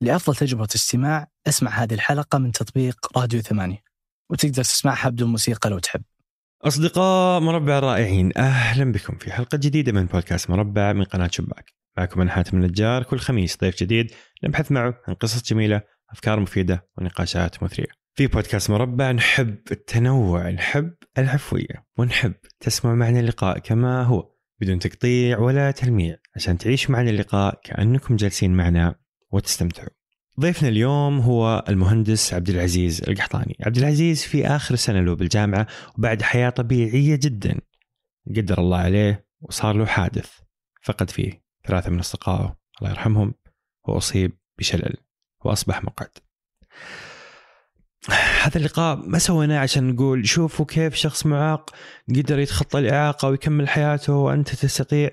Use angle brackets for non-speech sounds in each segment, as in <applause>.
لأفضل تجربة استماع أسمع هذه الحلقة من تطبيق راديو ثمانية وتقدر تسمعها بدون موسيقى لو تحب. أصدقاء مربع الرائعين أهلا بكم في حلقة جديدة من بودكاست مربع من قناة شباك. معكم أنا حاتم النجار كل خميس ضيف جديد نبحث معه عن قصص جميلة أفكار مفيدة ونقاشات مثرية. في بودكاست مربع نحب التنوع نحب العفوية ونحب تسمع معنا اللقاء كما هو بدون تقطيع ولا تلميع عشان تعيشوا معنا اللقاء كأنكم جالسين معنا وتستمتعوا. ضيفنا اليوم هو المهندس عبد العزيز القحطاني. عبد العزيز في آخر سنة له بالجامعة وبعد حياة طبيعية جدا. قدر الله عليه وصار له حادث فقد فيه ثلاثة من أصدقائه. الله يرحمهم. وأصيب بشلل وأصبح مقعد. هذا اللقاء ما سويناه عشان نقول شوفوا كيف شخص معاق قدر يتخطى الإعاقة ويكمل حياته وأنت تستطيع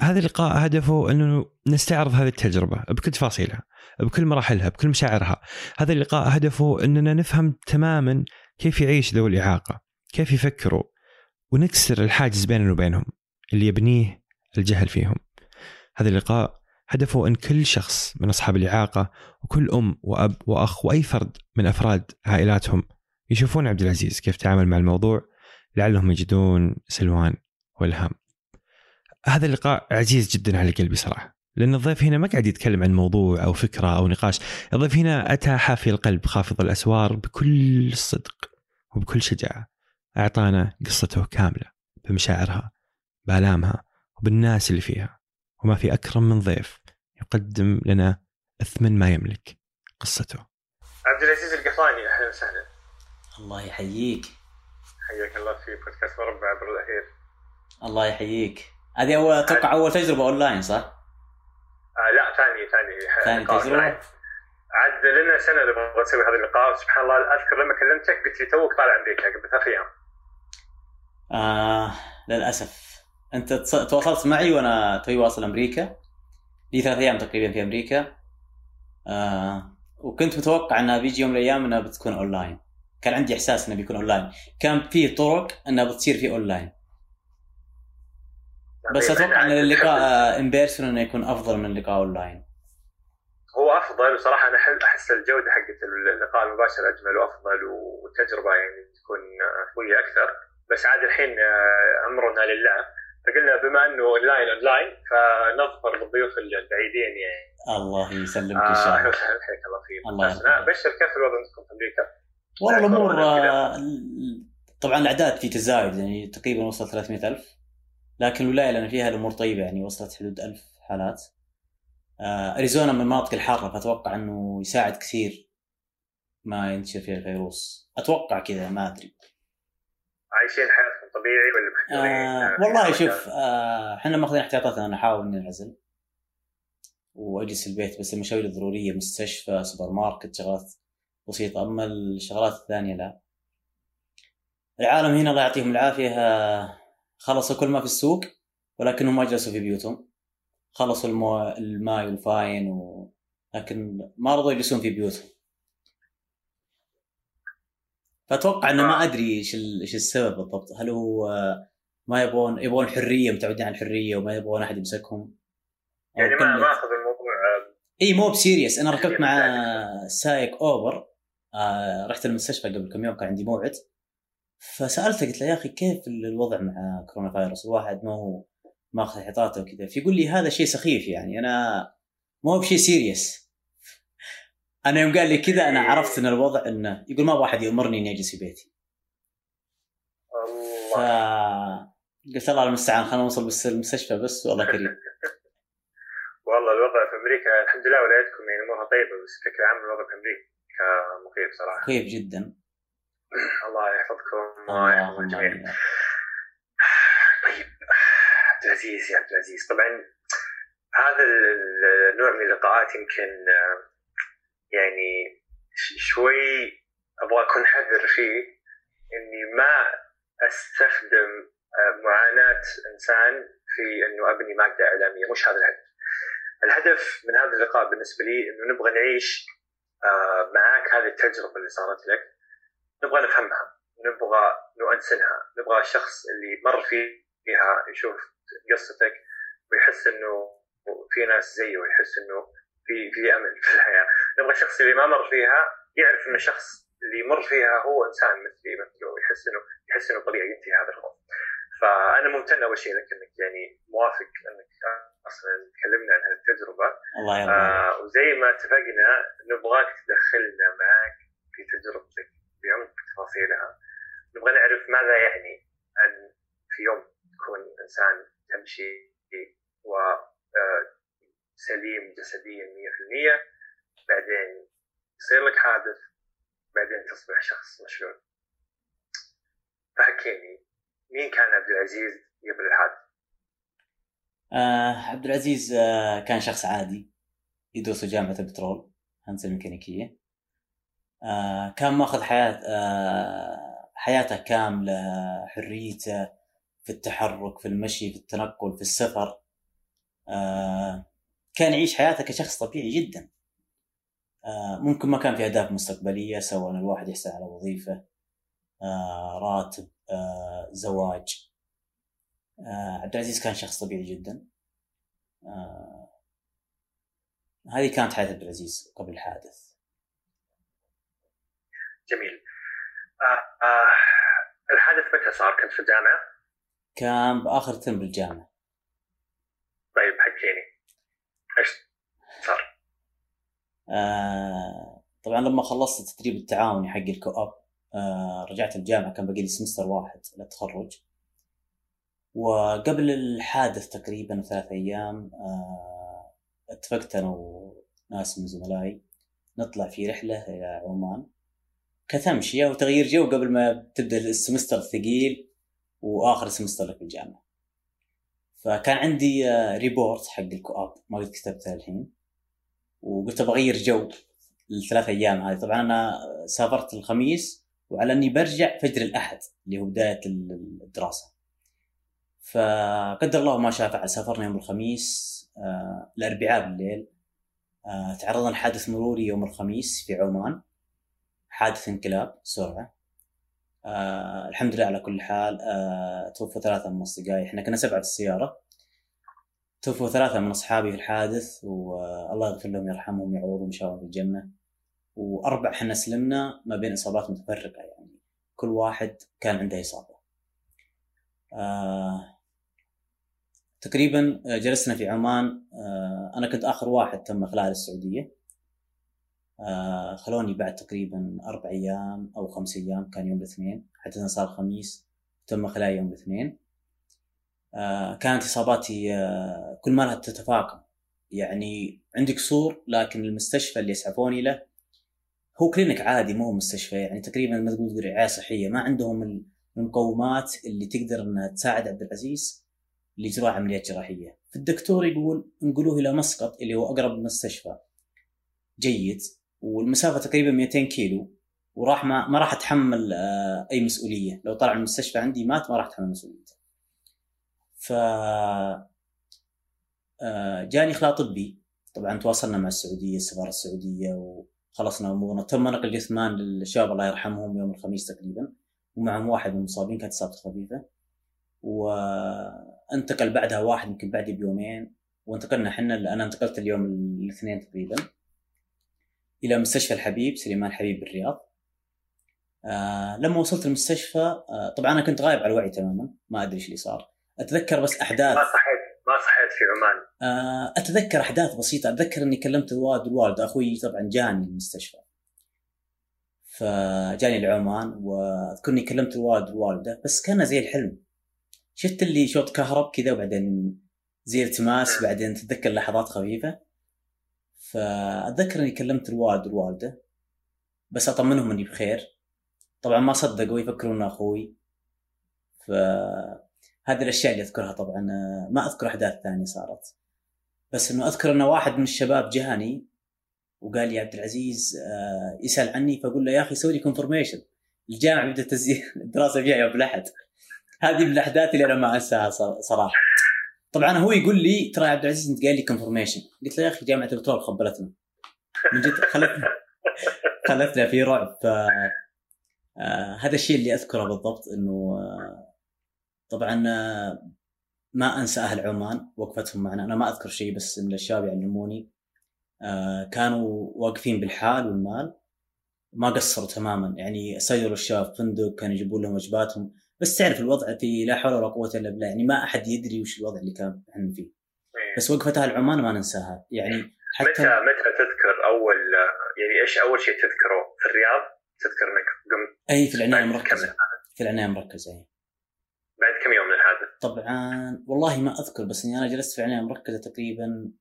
هذا اللقاء هدفه أنه نستعرض هذه التجربة بكل تفاصيلها بكل مراحلها بكل مشاعرها. هذا اللقاء هدفه أننا نفهم تماما كيف يعيش ذوي الإعاقة كيف يفكروا ونكسر الحاجز بيننا وبينهم اللي يبنيه الجهل فيهم. هذا اللقاء هدفه أن كل شخص من أصحاب الإعاقة وكل أم وأب وأخ وأي فرد من أفراد عائلاتهم يشوفون عبد العزيز كيف تعامل مع الموضوع لعلهم يجدون سلوان وإلهام. هذا اللقاء عزيز جدا على قلبي صراحة لأن الضيف هنا ما قاعد يتكلم عن موضوع أو فكرة أو نقاش الضيف هنا أتى حافي القلب خافض الأسوار بكل صدق وبكل شجاعة أعطانا قصته كاملة بمشاعرها بآلامها وبالناس اللي فيها وما في أكرم من ضيف يقدم لنا أثمن ما يملك قصته. عبد العزيز القحطاني أهلا وسهلا. الله يحييك. حياك الله في بودكاست مربع عبر الأخير. الله يحييك. هذه اول أتوقع أول تجربة أونلاين صح؟ آه لا ثاني ثاني ثاني؟ أونلاين. عاد لنا سنة نبغى نسوي هذا اللقاء. سبحان الله أذكر لما كلمتك قلت لي توك طالع أمريكا قبل ثلاث أيام. آه للأسف. أنت تواصلت معي وأنا توي واصل أمريكا. لي ثلاث أيام تقريبا في أمريكا. آه وكنت متوقع إنها بيجي يوم من الأيام إنها بتكون أونلاين. كان عندي إحساس إنها بيكون أونلاين. كان في طرق إنها بتصير في أونلاين. بس يعني أتوقع إن إحنا اللقاء in person إنه يكون أفضل من اللقاء أونلاين. هو أفضل وصراحه أنا أحس الجودة حقت اللقاء المباشر أجمل وأفضل والتجربه يعني تكون قوية أكثر. بس عاد الحين آه، أمرنا لله. فقلنا بما إنه online online فنظفر بالضيوف البعيدين يعني. الله يسلمك إن آه، شاء أهلا الله وسهلا حياك الله فيك. الله. أبشر كيف الوضع عندكم في أمريكا؟ والله الأمور. آه، طبعا الأعداد في تزايد يعني تقريبا وصلت 300 ألف. لكن الولاية اللي أنا فيها الأمور طيبة يعني وصلت حدود 1000 حالات. آه، أريزونا من المناطق الحارة فأتوقع إنه يساعد كثير ما ينتشر فيها الفيروس أتوقع كذا ما أدري. عايشين حياتكم طبيعي ولا؟ آه آه، والله شوف آه، إحنا ماخذين احتياطاتنا أنا أحاول إني أنعزل. وأجلس في البيت بس المشاوير الضرورية مستشفى سوبر ماركت شغلات بسيطة. أما الشغلات الثانية لا. العالم هنا الله يعطيهم العافية. آه، خلصوا كل ما في السوق ولكنهم ما جلسوا في بيوتهم. خلصوا المو... الماي والفاين و... لكن ما رضوا يجلسون في بيوتهم. فأتوقع إنه ما أدري إيش إيش السبب بالضبط. هل هو ما يبغون يبغون حرية متعودين على الحرية وما يبغون أحد يمسكهم؟ يعني ما اخذ الموضوع إي مو ب serious. أنا ركبت مع سايق Uber. آه رحت المستشفى قبل كم يوم كان عندي موعد. فسألته قلت له يا أخي كيف الوضع مع corona virus؟ الواحد ما هو ماخذ احتياطاته وكذا. فيقول لي هذا شيء سخيف يعني أنا مو بشيء serious <laughs> أنا يوم قال لي كذا أنا عرفت إن الوضع انه يقول ما أبغى احد يأمرني إني أجلس في بيتي. ف الله قلت الله المستعان خلينا نوصل بس المستشفى بس والله كريم. <laughs> والله الوضع في أمريكا الحمد لله ولايتكم يعني أمورها طيبة بس بشكل عام الوضع في أمريكا مخيف صراحة. كيف جدا. الله يحفظكم ويحفظ الجميع. طيب عبد العزيز يا عبد العزيز طبعا هذا ال- النوع من اللقاءات يمكن يعني شوي أبغى أكون حذر فيه إني ما أستخدم آه، معاناة إنسان في إنه أبني مادة إعلامية مش هذا الهدف. الهدف من هذا اللقاء بالنسبة لي إنه نبغى نعيش آه، معاك هذه التجربة اللي صارت لك نبغى نفهمها نبغى نؤنسنها نبغى الشخص اللي مر فيها يشوف قصتك ويحس إنه في ناس زيه ويحس إنه في في أمل في الحياة. نبغى الشخص اللي ما مر فيها يعرف ان الشخص اللي يمر فيها هو إنسان مثلي مثله ويحس إنه يحس إنه طبيعي ينتهي هذا الخوف. فأنا ممتن أول شيء لك إنك يعني موافق إنك أصلا تكلمنا عن هذه التجربه الله آه وزي ما اتفقنا نبغاك تدخلنا معك في تجربتك. بعمق تفاصيلها. نبغى نعرف ماذا يعني أن في يوم تكون إنسان تمشي و آه، سليم جسديا 100% بعدين يصير لك حادث بعدين تصبح شخص مشلول. فحكيني مين كان عبد العزيز قبل الحادث؟ آه عبد العزيز آه كان شخص عادي يدرس جامعة البترول هندسة ميكانيكية. آه كان ماخذ حياة آه حياته كاملة حريته في التحرك في المشي في التنقل في السفر. آه كان يعيش حياته كشخص طبيعي جدا. آه ممكن ما كان في أهداف مستقبلية سواء الواحد يحصل على وظيفة آه راتب آه زواج. آه عبد العزيز كان شخص طبيعي جدا. آه هذه كانت حياة عبد العزيز قبل الحادث. جميل آه آه الحادث متى صار؟ كنت في الجامعة؟ كان بآخر ترم بالجامعة طيب حكيني إيش صار؟ آه طبعا لما خلصت التدريب التعاوني حق الكوأب آه رجعت الجامعة كان باقي لي سمستر واحد للتخرج وقبل الحادث تقريبا بثلاث أيام آه اتفقت أنا وناس من زملائي نطلع في رحلة إلى عمان كتمشية وتغيير جو قبل ما تبدأ ال semester الثقيل وآخر سمستر لك بالجامعة فكان عندي آه، report حق ال co-op ما قد كتبته الحين وقلت بغير جو الثلاث أيام هذه. طبعا أنا سافرت الخميس وعلى أني برجع فجر الأحد اللي هو بداية الدراسة. فقدر الله ما شاء فعل سافرنا يوم الخميس آه الأربعاء بالليل آه تعرضنا لحادث مروري يوم الخميس في عمان. حادث انقلاب سرعة. آه الحمد لله على كل حال. آه توفوا ثلاثة من أصدقائي. إحنا كنا سبعة في السيارة. توفوا ثلاثة من أصحابي في الحادث والله يغفر لهم يرحمهم ويعوضهم إن شاء الله في الجنة. وأربع حنا سلمنا ما بين إصابات متفرقة يعني. كل واحد كان عنده إصابة. آه تقريبا جلسنا في عمان. آه أنا كنت آخر واحد تم إخلاء للسعودية. آه خلوني بعد تقريبا أربع أيام أو خمس أيام كان يوم الاثنين حتى صار الخميس تم إخلاء يوم الاثنين. آه كانت اصاباتي آه كل ما لها تتفاقم. يعني عندي كسور لكن المستشفى اللي اسعفوني له هو كلينك عادي مو مستشفى. يعني تقريبا ما تقول رعاية صحية. ما عندهم المقومات اللي تقدر إنها تساعد عبد العزيز لاجراء عمليات جراحية. فالدكتور يقول انقلوه إلى مسقط اللي هو أقرب مستشفى. جيد. والمسافة تقريبا 200 كيلو وراح ما, ما راح أتحمل آه أي مسؤولية. لو طلع من المستشفى عندي مات ما راح أتحمل مسؤوليته ف جاني اخلاء طبي. طبعا تواصلنا مع السعودية السفاره السعودية وخلصنا أمورنا. تم نقل جثمان للشباب الله يرحمهم يوم الخميس تقريبا ومعهم واحد من المصابين كانت إصابته خفيفة. وانتقل بعدها واحد يمكن بعدي بيومين. وانتقلنا إحنا أنا انتقلت اليوم الاثنين تقريبا. إلى مستشفى الحبيب سليمان حبيب بالرياض. آه لما وصلت المستشفى آه طبعا أنا كنت غايب على الوعي تماما ما أدري إيش اللي صار. أتذكر بس أحداث. ما صحيت ما صحيت في عمان. آه أتذكر أحداث بسيطة. أتذكر إني كلمت الوالد والوالده أخوي طبعا جاني المستشفى. فجاني لعمان وأذكر إني كلمت الوالد والوالده بس كان زي الحلم. شفت اللي شوط كهرب كذا وبعدين زي التماس بعدين تتذكر لحظات خفيفة. فأتذكر إني كلمت الوالد والوالدة بس أطمنهم إني بخير. طبعا ما صدقوا يفكرون أخوي. ف هذه الأشياء اللي أذكرها طبعا ما أذكر أحداث ثانية صارت. بس إنه أذكر انه واحد من الشباب جاني وقال لي عبد العزيز يسأل عني فأقول له يا أخي سوي لي confirmation الجامعة بدأت تسجيل <laughs> الدراسة فيها يوم الاحد هذه من الأحداث اللي أنا ما أنساها صراحة. طبعا هو يقول لي ترى عبد العزيز إنت قايل لي confirmation قلت له يا أخي جامعة البترول خبلتنا من جد خلتنا خلتنا في رعب. ف آه هذا الشيء اللي أذكره بالضبط إنه آه طبعا ما أنسى أهل عمان وقفتهم معنا. أنا ما أذكر شيء بس من الشباب يعلموني. آه، كانوا واقفين بالحال والمال. ما قصروا تماما. يعني سيروا الشباب فندق كانوا يجيبون لهم وجباتهم. بس تعرف الوضع في لا حول ولا قوة إلا بالله. يعني ما أحد يدري وش الوضع اللي كان إحنا فيه. إيه. بس وقفة أهل عمان ما ننساها. يعني متى حتى متى تذكر اول يعني إيش أول شيء تذكره؟ في الرياض؟ تذكر إنك قمت أي في العناية المركزه في العناية المركزه أي. بعد كم يوم من هذا؟ طبعا والله ما أذكر بس إني أنا جلست في العنايه المركزه تقريبا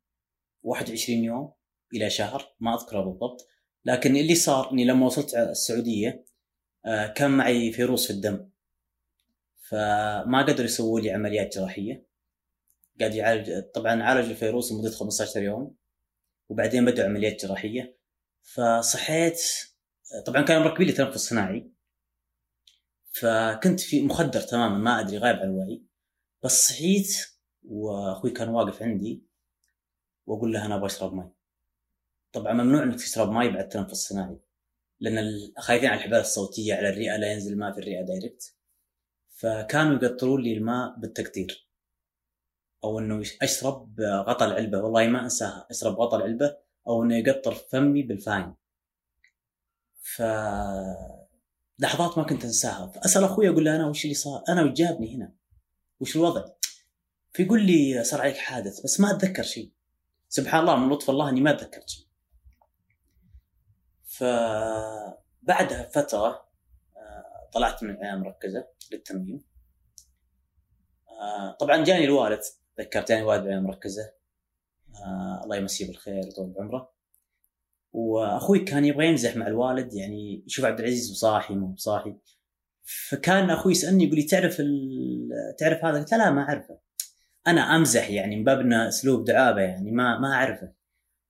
21 يوم إلى شهر. ما أذكره بالضبط. لكن اللي صار إني لما وصلت السعودية آه، كان معي فيروس في الدم. فما قدروا يسووا لي عمليات جراحية. قاعد يعالج طبعا عالجوا الفيروس لمدة 15 يوم وبعدين بدأوا عمليات جراحية. فصحيت طبعا كانوا مركبين لي تنفس صناعي. فكنت في مخدر تماما ما أدري غايب عن الوعي. بس صحيت وأخوي كان واقف عندي وأقول له أنا أبغى أشرب ماي. طبعا ممنوع إنك تشرب ماي بعد تنفس صناعي لأن خايفين على الحبال الصوتية على الرئة لا ينزل الماء في الرئة direct فكانوا يقطرون لي الماء بالتقطير أو إنه أشرب غطا العلبة. والله ما أنساها. أشرب غطا العلبة أو إنه يقطر فمي بالفاين. ف لحظات ما كنت أنساها. فأسأل أخوي أقول له أنا وش اللي صار؟ أنا وش جابني هنا؟ وش الوضع؟ فيقول لي صار عليك حادث. بس ما أتذكر شيء. سبحان الله من لطف الله إني ما اتذكرت شيء. فبعدها فترة طلعت من العنايه المركزه للتنويم آه، طبعا جاني الوالد ذكرت جاني الوالد بالعنايه المركزه آه، الله يمسيه بالخير ويطول بعمره. وأخوي كان يبغى يمزح مع الوالد يعني يشوف عبد العزيز وصاحي مو بصاحي فكان أخوي يسألني يقول لي تعرف تعرف هذا؟ قلت لا ما أعرفه. أنا أمزح يعني من باب إنه أسلوب دعابة يعني ما ما أعرفه.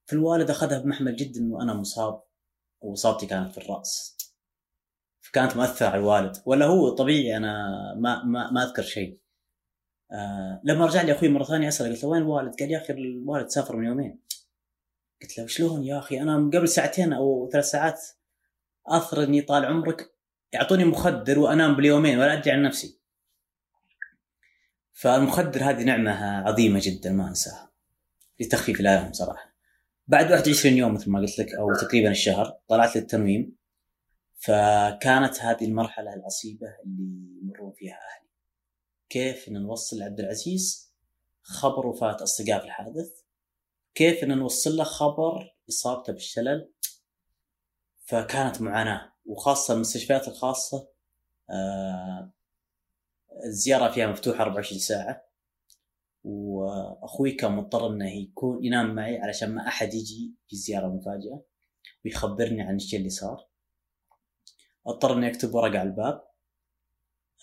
فالوالد أخذها بمحمل جدا انه أنا مصاب وإصابتي كانت في الرأس. فكانت مؤثرة على الوالد. ولا هو طبيعي أنا ما ما, ما أذكر شيء. آه لما رجع لي أخوي مرة ثانية أسأله قلت له وين الوالد؟ قال يا أخي الوالد سافر من يومين. قلت له شلون يا أخي؟ أنا قبل ساعتين أو ثلاث ساعات أثر إني طال عمرك يعطوني مخدر وأنام باليومين ولا أدري عن نفسي. فالمخدر هذه نعمة عظيمة جدا ما أنساها. لتخفيف الألم صراحة. بعد 21 يوم مثل ما قلت لك أو تقريبا الشهر طلعت للتنويم. فكانت هذه المرحلة العصيبة اللي يمرون فيها أهلي. كيف إن نوصل لعبد العزيز؟ خبر وفاة اصدقاء في الحادث. كيف إن نوصل له خبر إصابته بالشلل؟ فكانت معاناة وخاصة المستشفيات الخاصة آه الزيارة فيها مفتوحة 24 ساعة. وأخوي كان مضطر إنه يكون ينام معي علشان ما أحد يجي في زياره مفاجئه ويخبرني عن الشيء اللي صار. اضطر اني اكتب ورقة على الباب.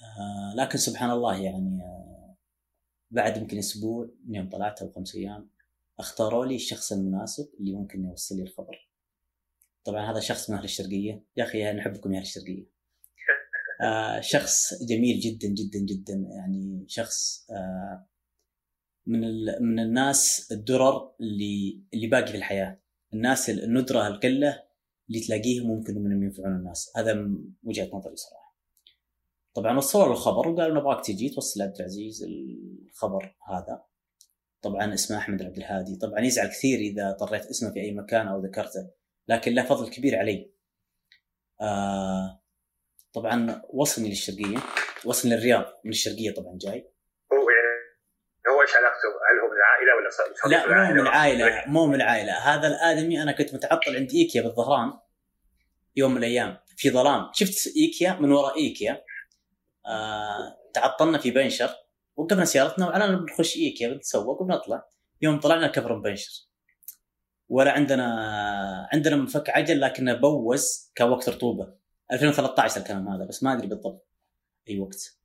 آه لكن سبحان الله يعني آه بعد يمكن أسبوع من يوم طلعت أو خمس أيام اختاروا لي الشخص المناسب اللي ممكن يوصل لي الخبر. طبعا هذا شخص من أهل الشرقية. يا أخي نحبكم يا أهل الشرقية. <laughs> آه شخص جميل جدا جدا جدا. يعني شخص آه من ال- من الناس الدرر اللي اللي باقي في الحياة. الناس الندره القله اللي تلاقيهم ممكن إنهم ينفعون الناس. هذا وجهة نظري صراحة. طبعا وصلوا الخبر وقالوا نبغاك تجي توصل لعبد العزيز الخبر هذا. طبعا اسمه أحمد عبد الهادي. طبعا يزعل كثير إذا طريت اسمه في أي مكان أو ذكرته لكن له فضل كبير علي. آه طبعا وصلني للشرقية. وصلني للرياض. من الشرقية طبعا جاي. هو يعني هو إيش علاقته؟ هل هو من العائلة ولا صديق لا مو من؟ العائلة. مو من العائلة. هذا الآدمي أنا كنت متعطل عند إيكيا بالظهران. يوم من الأيام في ظلام. شفت إيكيا؟ من وراء إيكيا. آه تعطلنا في بنشر وقفنا سيارتنا وعلى بنخش إيكيا بنتسوق وبنطلع. يوم طلعنا كفر بنشر. ولا عندنا عندنا مفك عجل لكنه بوز كان وقت رطوبه 2013 الكلام هذا بس ما أدري بالضبط. أي وقت.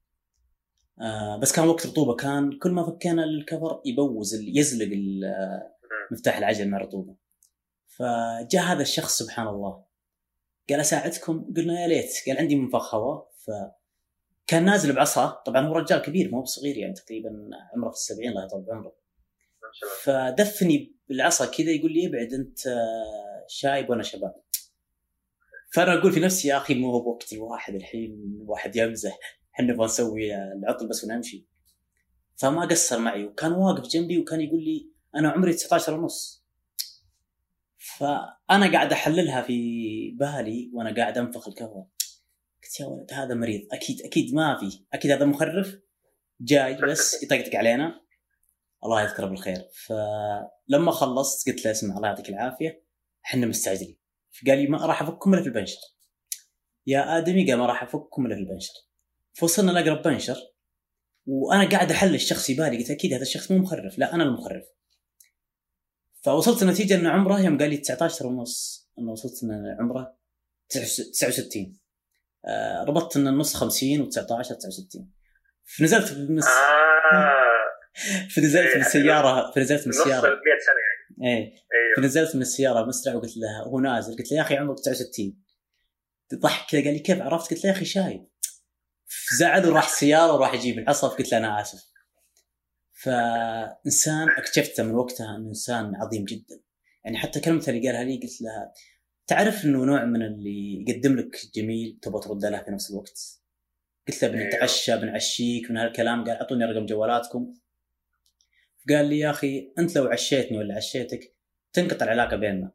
آه بس كان وقت رطوبة. كان كل ما فكينا الكفر يبوز يزلق آه، مفتاح العجل مع الرطوبة. فجاء هذا الشخص سبحان الله. قال أساعدكم قلنا يا ليت. قال عندي منفخ هواء فكان نازل بعصا. طبعا هو رجال كبير مو بصغير يعني تقريبا عمره في السبعين الله يطول الله. فدفني بالعصا كذا يقول لي ابعد أنت آه، شايب وأنا شباب. فأنا أقول في نفسي يا أخي مو هو بوقت الواحد الحين الواحد يمزح إحنا نبغى نسوي العطل بس ونمشي. فما قصر معي وكان واقف جنبي وكان يقول لي أنا عمري 19 ونص. فأنا قاعد أحللها في بالي وأنا قاعد أنفخ الكفر قلت يا ولد هذا مريض. أكيد أكيد ما في. أكيد هذا مخرف. جاي بس يطقطق علينا. الله يذكره بالخير. فلما خلصت قلت له اسمع الله يعطيك العافية. إحنا مستعجلين. قال لي ما راح أفككم إلا في البنشر. يا آدمي قال ما راح أفككم إلا في البنشر. فوصلنا لأقرب بنشر. وأنا قاعد احل الشخص يبالي قلت أكيد هذا الشخص مو مخرف. لا أنا المخرف. فوصلت النتيجه أن عمره يوم قال لي 19 ونص أنه وصلت أن عمره 69 آه ربطت أن النص 50 و19 69 فنزلت من الس... آه. فنزلت من السيارة فنزلت من السيارة. 100 سنة يعني. إيه. فنزلت من السيارة مسرع وقلت له هو نازل. قلت له يا أخي عمرك 69 ضحك كذا قال لي كيف عرفت؟ قلت له يا أخي شايب. <laughs> زعل وراح السيارة وراح يجيب العصا قلت له أنا آسف. فإنسان اكتشفت من وقتها إنه إنسان عظيم جدا. يعني حتى كلمته اللي قالها لي قلت لها تعرف إنه نوع من اللي يقدم لك جميل تبغى ترد له في نفس الوقت؟ قلت له بنتعشى بنعشيك. من هالكلام قال أعطوني رقم جوالاتكم. قال لي يا أخي أنت لو عشيتني ولا عشيتك تنقطع العلاقة بيننا.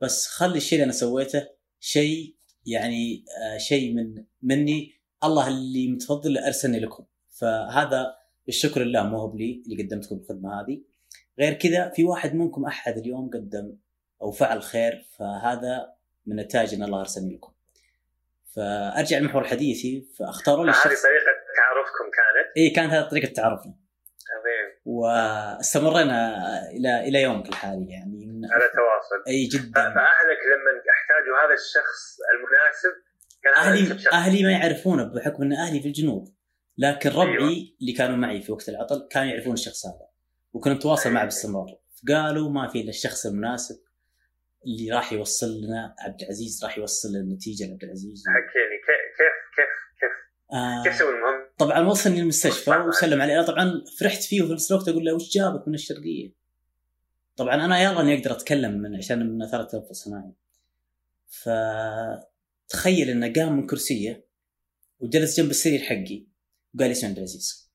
بس خلي الشيء اللي أنا سويته شيء يعني آه شيء من مني. الله اللي متفضل أرسلني لكم. فهذا الشكر لله مو هو بلي اللي قدمت لكم الخدمة هذه. غير كذا في واحد منكم أحد اليوم قدم أو فعل خير فهذا من نتائج إن الله ارسلني لكم فأرجع لمحور حديثي فأختاروا لي هذه الشخص. طريقة تعارفكم كانت؟ اي كانت هذه طريقة تعرفنا. عظيم. واستمرينا إلى إلى يومك الحالي يعني من على تواصل. أي جدا. فأهلك لما احتاجوا هذا الشخص المناسب كان أهلي. أهلي ما يعرفونه بحكم إن أهلي في الجنوب. لكن ربعي أيوة. اللي كانوا معي في وقت العطل كانوا يعرفون الشخص هذا. وكنت اتواصل معه باستمرار. قالوا ما في إلا الشخص المناسب اللي راح يوصل لنا عبد العزيز راح يوصل النتيجة لعبد العزيز. حكيني كيف كيف كيف كيف؟ آه كيف سوي المهم؟ طبعا وصلني المستشفى وسلم علي أنا طبعا فرحت فيه وفي نفس الوقت أقول له وش جابك من الشرقية؟ طبعا أنا يلا أني أقدر أتكلم من عشان من أثار التنفس الصناعي فتخيل إنه قام من كرسيه وجلس جنب السرير حقي. وقال لي عبد العزيز.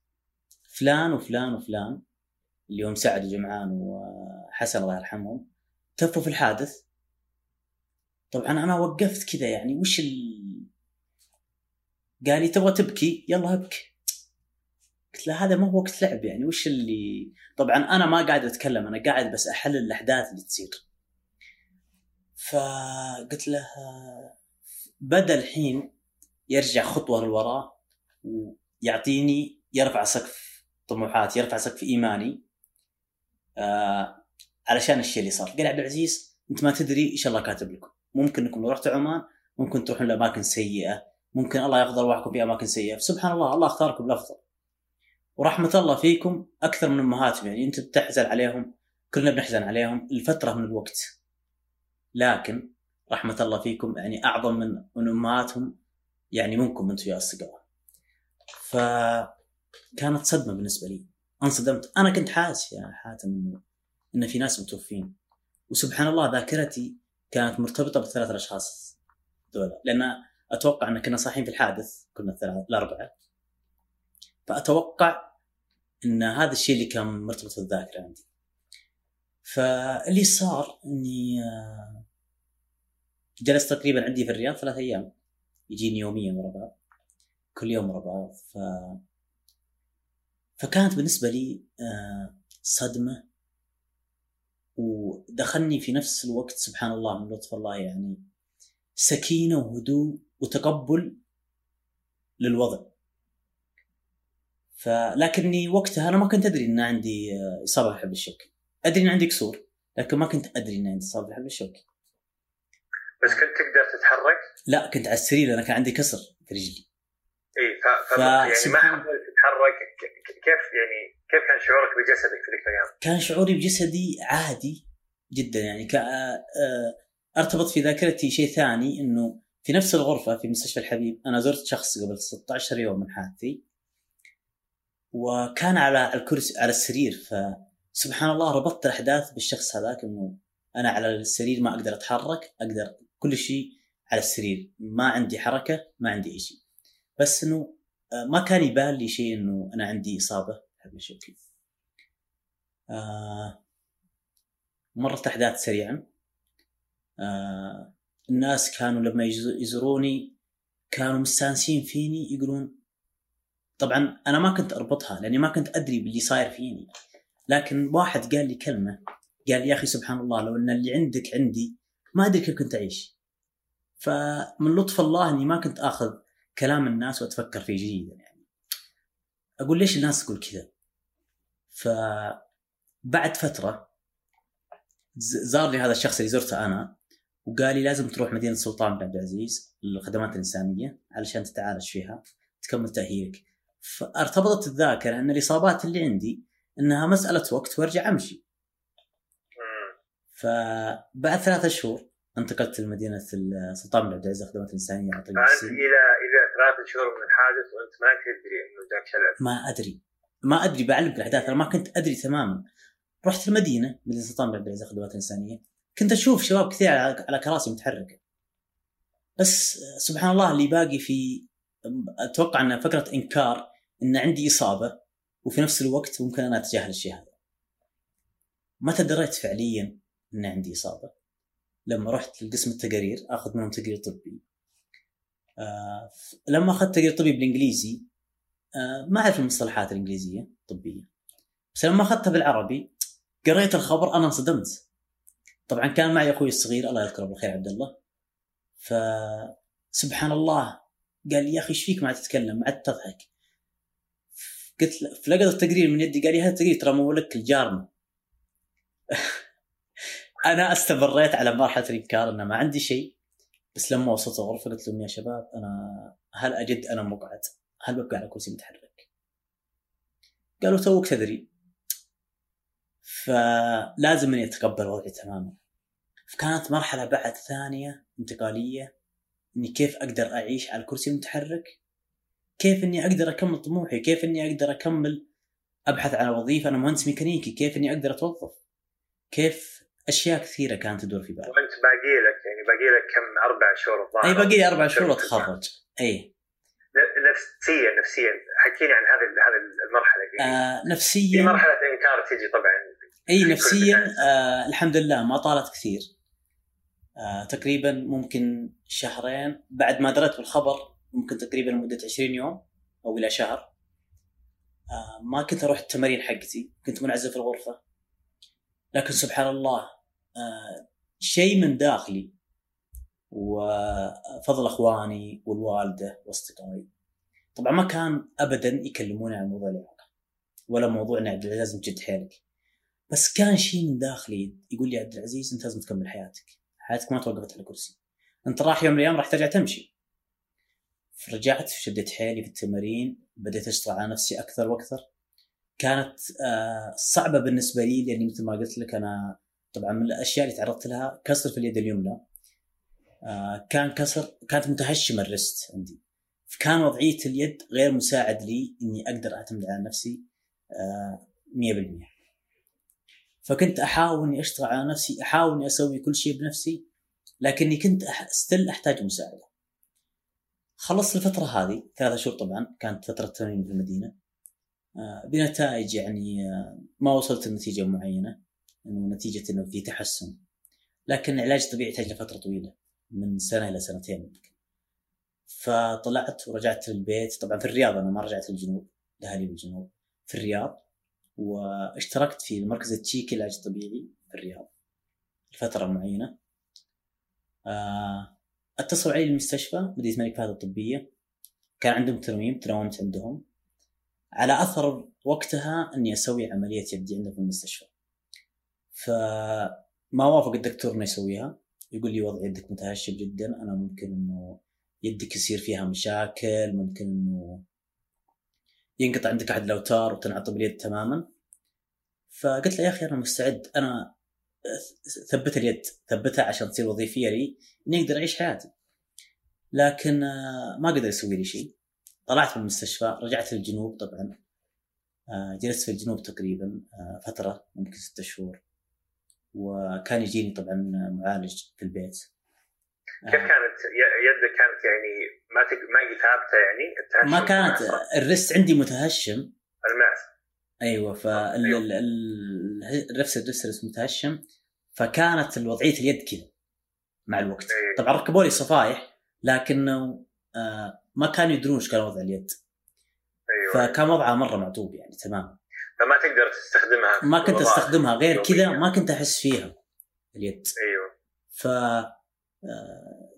فلان وفلان وفلان اللي هم سعد وجمعان وحسن الله يرحمهم تفوا في الحادث. طبعا أنا وقفت كذا يعني وش ال... قال لي تبغى تبكي؟ يلا أبكي. قلت له هذا ما هو وقت لعب يعني وش اللي؟ طبعا أنا ما قاعد أتكلم أنا قاعد بس أحلل الأحداث اللي تصير. فقلت له بدأ الحين يرجع خطوة للوراء ويعطيني يرفع سقف طموحاتي يرفع سقف إيماني. آه علشان الشيء اللي صار. قال عبد العزيز أنت ما تدري إيش الله كاتب لكم. ممكن أنكم لو رحتوا عمان ممكن تروحون لأماكن سيئة. ممكن الله ياخذ أرواحكم في أماكن سيئة. سبحان الله الله اختاركم الافضل ورحمة الله فيكم أكثر من امهاتهم يعني انت بتحزن عليهم كلنا بنحزن عليهم. لفتره من الوقت. لكن رحمة الله فيكم يعني أعظم من من أمهاتهم. يعني منكم أنتم يا الصقر فكانت صدمة بالنسبة لي. انصدمت أنا كنت حاسس يا حاتم انه إن في ناس متوفين. وسبحان الله ذاكرتي كانت مرتبطة بالثلاث الأشخاص دول. لأن أتوقع إن كنا صاحيين في الحادث كنا الثلاث الأربعة. فأتوقع إن هذا الشيء اللي كان مرتبط في الذاكره عندي. فاللي صار إني آه، جلست تقريبا عندي في الرياض ثلاث أيام. يجيني يوميا ورا بعض. كل يوم ورا بعض ف فكانت بالنسبة لي آه، صدمة ودخلني في نفس الوقت سبحان الله من لطف الله يعني سكينة وهدوء وتقبل للوضع. فلكني وقتها أنا ما كنت أدري إن عندي آه، إصابة بالحبل الشوكي أدري إن عندي كسور لكن ما كنت أدري إن عندي إصابة بالحبل الشوكي بس كنت تقدر تتحرك؟ لا كنت على السرير لأن كان عندي كسر في رجلي. يعني ما حاولت تتحرك كيف يعني كيف كان شعورك بجسدك في ذيك الأيام؟ كان شعوري بجسدي عادي جدا يعني ك... آه، أرتبط في ذاكرتي شيء ثاني إنه في نفس الغرفة في مستشفى الحبيب أنا زرت شخص قبل 16 يوم من حادثي وكان على الكرسي على السرير فسبحان الله ربطت الأحداث بالشخص هذاك إنه أنا على السرير ما أقدر أتحرك أقدر كل شيء على السرير ما عندي حركة ما عندي اي شيء بس إنه آه، ما كان يبان لي شيء إنه أنا عندي إصابة حبل شوكي آه مرت احداث سريعا. آه الناس كانوا لما يز- يزوروني كانوا مستانسين فيني يقولون طبعا أنا ما كنت أربطها لأني ما كنت أدري باللي صاير فيني. لكن واحد قال لي كلمة قال يا أخي سبحان الله لو إن اللي عندك عندي ما أدري كيف كنت أعيش. فمن لطف الله إني ما كنت آخذ كلام الناس وأتفكر فيه جيدا يعني أقول ليش الناس تقول كذا فبعد فترة زار لي هذا الشخص اللي زرته أنا وقال لي لازم تروح مدينة السلطان بن عبد العزيز للخدمات الإنسانية علشان تتعالج فيها تكمل تأهيلك فارتبطت الذاكره ان الإصابات اللي عندي إنها مسألة وقت وأرجع أمشي. فبعد ثلاثة شهور انتقلت لمدينة السلطان بن عبد العزيز الخدمات الإنسانية على طريق. إلى إلى ثلاث شهور من الحادث وانت ما تدري إنه جاك شلل. ما أدري. ما أدري بعلمك الاحداث أنا ما كنت أدري تماما. رحت المدينة مدينة السلطان بن عبد العزيز الخدمات الإنسانية. كنت أشوف شباب كثير على كراسي متحركة. بس سبحان الله اللي باقي في أتوقع إنها فكرة إنكار إن عندي إصابة وفي نفس الوقت ممكن أنا أتجاهل الشيء هذا. متى دريت فعليا إن عندي إصابة؟ لما رحت لقسم التقارير آخذ منهم تقرير طبي. آه لما أخذت تقرير طبي بالانجليزي آه ما أعرف المصطلحات الإنجليزية الطبيه بس لما أخذتها بالعربي قريت الخبر أنا انصدمت. طبعا كان معي أخوي الصغير الله يذكره بالخير عبد الله. فسبحان الله قال لي يا أخي إيش فيك ما تتكلم؟ ما عاد تضحك. قلت له فلقط التقرير من يدي قال لي هذا التقرير ترى مولك الجارنا <laughs> أنا استمريت على مرحلة الإنكار إنه ما عندي شيء. بس لما وصلت الغرفة قلت لهم يا شباب أنا هل أجد أنا مقعد؟ هل ببقى على كرسي متحرك؟ قالوا توك تدري. فلازم إني أتقبل وضعي تماما. فكانت مرحلة بعد ثانية انتقالية إني كيف أقدر أعيش على الكرسي المتحرك؟ كيف إني أقدر أكمل طموحي؟ كيف إني أقدر أكمل أبحث عن وظيفة؟ أنا مهندس ميكانيكي كيف إني أقدر أتوظف؟ كيف أشياء كثيرة كانت تدور في بالي. وانت باقي لك. باقي لك كم؟ أربع شهور الظاهر. اي باقي لي أربع شهور اتخرج اي نفسيا نفسيا. حكيني عن هذه هذه المرحلة آه في نفسيا مرحلة إنكار تجي طبعا. إي في نفسيا. آه الحمد لله ما طالت كثير. آه تقريبا ممكن شهرين. بعد ما دريت بالخبر ممكن تقريبا مدة 20 يوم أو إلى شهر. آه ما كنت أروح التمارين حقتي. كنت منعزل في الغرفة. لكن سبحان الله آه شيء من داخلي. وفضل اخواني والوالدة واصدقائي. طبعا ما كان ابدا يكلموني عن موضوع الاعاقه ولا موضوع إن عبد العزيز لازم تجد حيلك. بس كان شيء من داخلي يقول لي عبد العزيز أنت لازم تكمل حياتك. حياتك ما توقفت على كرسي أنت راح يوم من الأيام راح ترجع تمشي. رجعت شديت حيلي في التمارين بديت أشتغل على نفسي أكثر وأكثر. كانت آه، صعبة بالنسبة لي لأني مثل ما قلت لك أنا طبعا من الأشياء اللي تعرضت لها كسر في اليد اليمنى. كان كسر كانت متهشمة ال wrist عندي. فكان وضعية اليد غير مساعد لي إني أقدر أعتمد على نفسي آه، 100% فكنت أحاول إني أشتغل على نفسي أحاول إني أسوي كل شيء بنفسي لكني كنت. still أحتاج مساعدة. خلصت الفترة هذه ثلاثة شهور طبعا كانت فترة تمرين في المدينة. آه، بنتائج يعني آه، ما وصلت لنتيجة معينة إنه نتيجة إنه في تحسن. لكن العلاج الطبيعي يحتاج لفترة طويلة. من سنة إلى سنتين. فطلعت ورجعت للبيت. طبعا في الرياض أنا ما رجعت للجنوب لاهلي بالجنوب. في الرياض واشتركت في المركز التشيكي للعلاج الطبيعي في الرياض. لفترة معينة. آه، اتصلوا علي المستشفى مدينه الملك فهد الطبية. كان عندهم ترميم تنومت عندهم. على أثر وقتها إني أسوي عملية يدي عندهم في المستشفى. فما وافق الدكتور إنه يسويها. يقول لي وضع يدك متهشم جدا أنا ممكن إنه يدك يصير فيها مشاكل ممكن إنه ينقطع عندك احد الاوتار وتنعطب اليد تماما. فقلت له يا أخي أنا مستعد أنا ثبت اليد ثبتها عشان تصير وظيفية لي إني أقدر أعيش حياتي. لكن آه، ما قدر يسوي لي شيء. طلعت من المستشفى رجعت للجنوب طبعا آه، جلست في الجنوب تقريبا آه، فترة ممكن ستة شهور. وكان يجيني طبعا معالج في البيت. كيف كانت؟ يدك كانت يعني ما تق... ما هي ثابتة يعني؟ ما كانت. الرست عندي متهشم. الماس. أيوه فالرفس الرسلس متهشم. فكانت الوضعية اليد كذا مع الوقت. إيه. طبعا ركبوا لي صفايح لكنه آه ما كانوا يدرون إيش كان وضع اليد. أيوه فكان وضعها مرة معطوب يعني تمام. فما تقدر تستخدمها ما كنت أستخدمها. غير كذا. ما كنت أحس فيها اليد. أيوه. ف آه،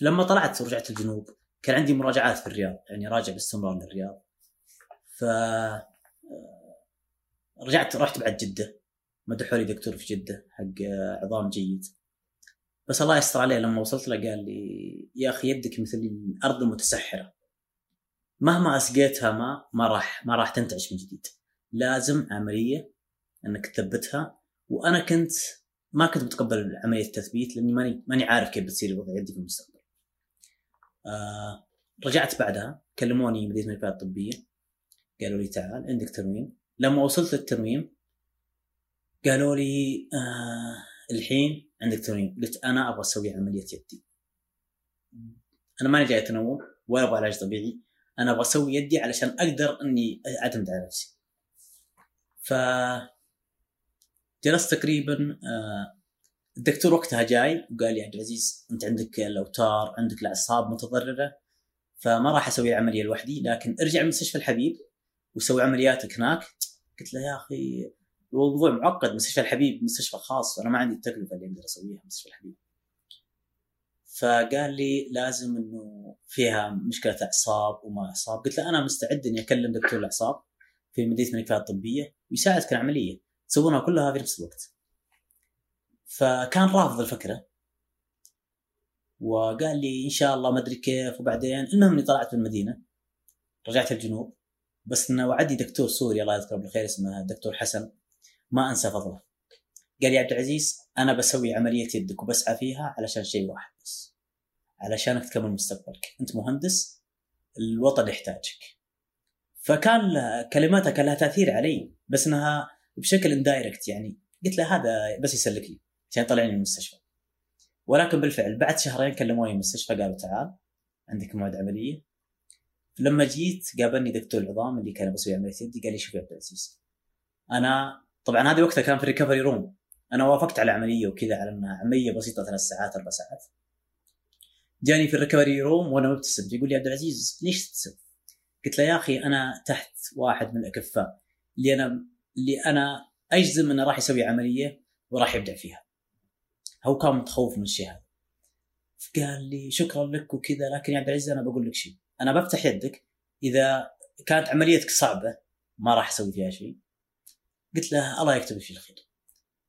لما طلعت ورجعت الجنوب كان عندي مراجعات في الرياض يعني راجع باستمرار للرياض. ف آه، رجعت رحت بعد جدة. مدحوا لي دكتور في جدة حق آه، عظام جيد. بس الله يستر عليه لما وصلت له قال لي يا أخي يدك مثل الأرض المتسحرة. مهما أسقيتها ما ما راح ما راح تنتعش من جديد. لازم عملية إنك تثبتها. وأنا كنت ما كنت متقبل عملية التثبيت لأني ماني ماني عارف كيف بتصير وضع يدي في المستقبل. آه رجعت بعدها. كلموني مديريه الملفات الطبية. قالوا لي تعال عندك ترميم لما وصلت للترميم قالوا لي آه الحين عندك ترميم قلت أنا أبغى أسوي عملية يدي. أنا ماني جاي أتنوم ولا أبغى علاج طبيعي. أنا أبغى أسوي يدي علشان أقدر إني أعتمد على نفسي. ف جلست تقريبا آه، الدكتور وقتها جاي وقال لي عبد العزيز أنت عندك الأوتار عندك الأعصاب متضررة فما راح أسوي العملية لوحدي لكن ارجع لمستشفى الحبيب وسوي عملياتك هناك. قلت له يا أخي الموضوع معقد مستشفى الحبيب مستشفى خاص وأنا ما عندي التكلفة اللي أقدر أسويها مستشفى الحبيب. فقال لي لازم إنه فيها مشكلة اعصاب وما أعصاب. قلت له أنا مستعد إني أكلم دكتور الأعصاب في مدينة الملكات الطبية ويساعدك العملية. تسوونها كلها في نفس الوقت. فكان رافض الفكرة. وقال لي إن شاء الله ما أدري كيف وبعدين. المهم إني طلعت من المدينة. رجعت الجنوب. بس إنه وعدي دكتور سوري الله يذكره بالخير اسمه الدكتور حسن. ما أنسى فضله. قال يا عبد العزيز أنا بسوي عملية يدك وبسعى فيها علشان شيء واحد بس. علشانك تكمل مستقبلك. أنت مهندس الوطن يحتاجك. فكان كلماتها كان لها تأثير علي بس إنها بشكل indirect يعني. قلت له هذا بس يسلك لي عشان يطلعني من المستشفى. ولكن بالفعل بعد شهرين كلموني المستشفى قالوا تعال عندك موعد عملية. لما جيت قابلني دكتور العظام اللي كان بسوي عمليه يدي قال لي شوف يا عبد العزيز أنا طبعا هذه وقتها كان في ال recovery room أنا وافقت على عملية وكذا على إنها عملية بسيطة ثلاث ساعات أربع ساعات. جاني في ال recovery room وأنا مبتسم يقول لي عبد العزيز ليش تبتسم؟ قلت له يا أخي أنا تحت واحد من الأكفاء اللي أنا اللي أنا أجزم إنه راح يسوي عملية وراح يبدع فيها. هو كان متخوف من الشيء هذا. قال لي شكرا لك وكذا لكن يا عبد العزيز أنا بقول لك شيء، أنا بفتح يدك إذا كانت عمليتك صعبة ما راح أسوي فيها شيء. قلت له الله يكتب فيه الخير.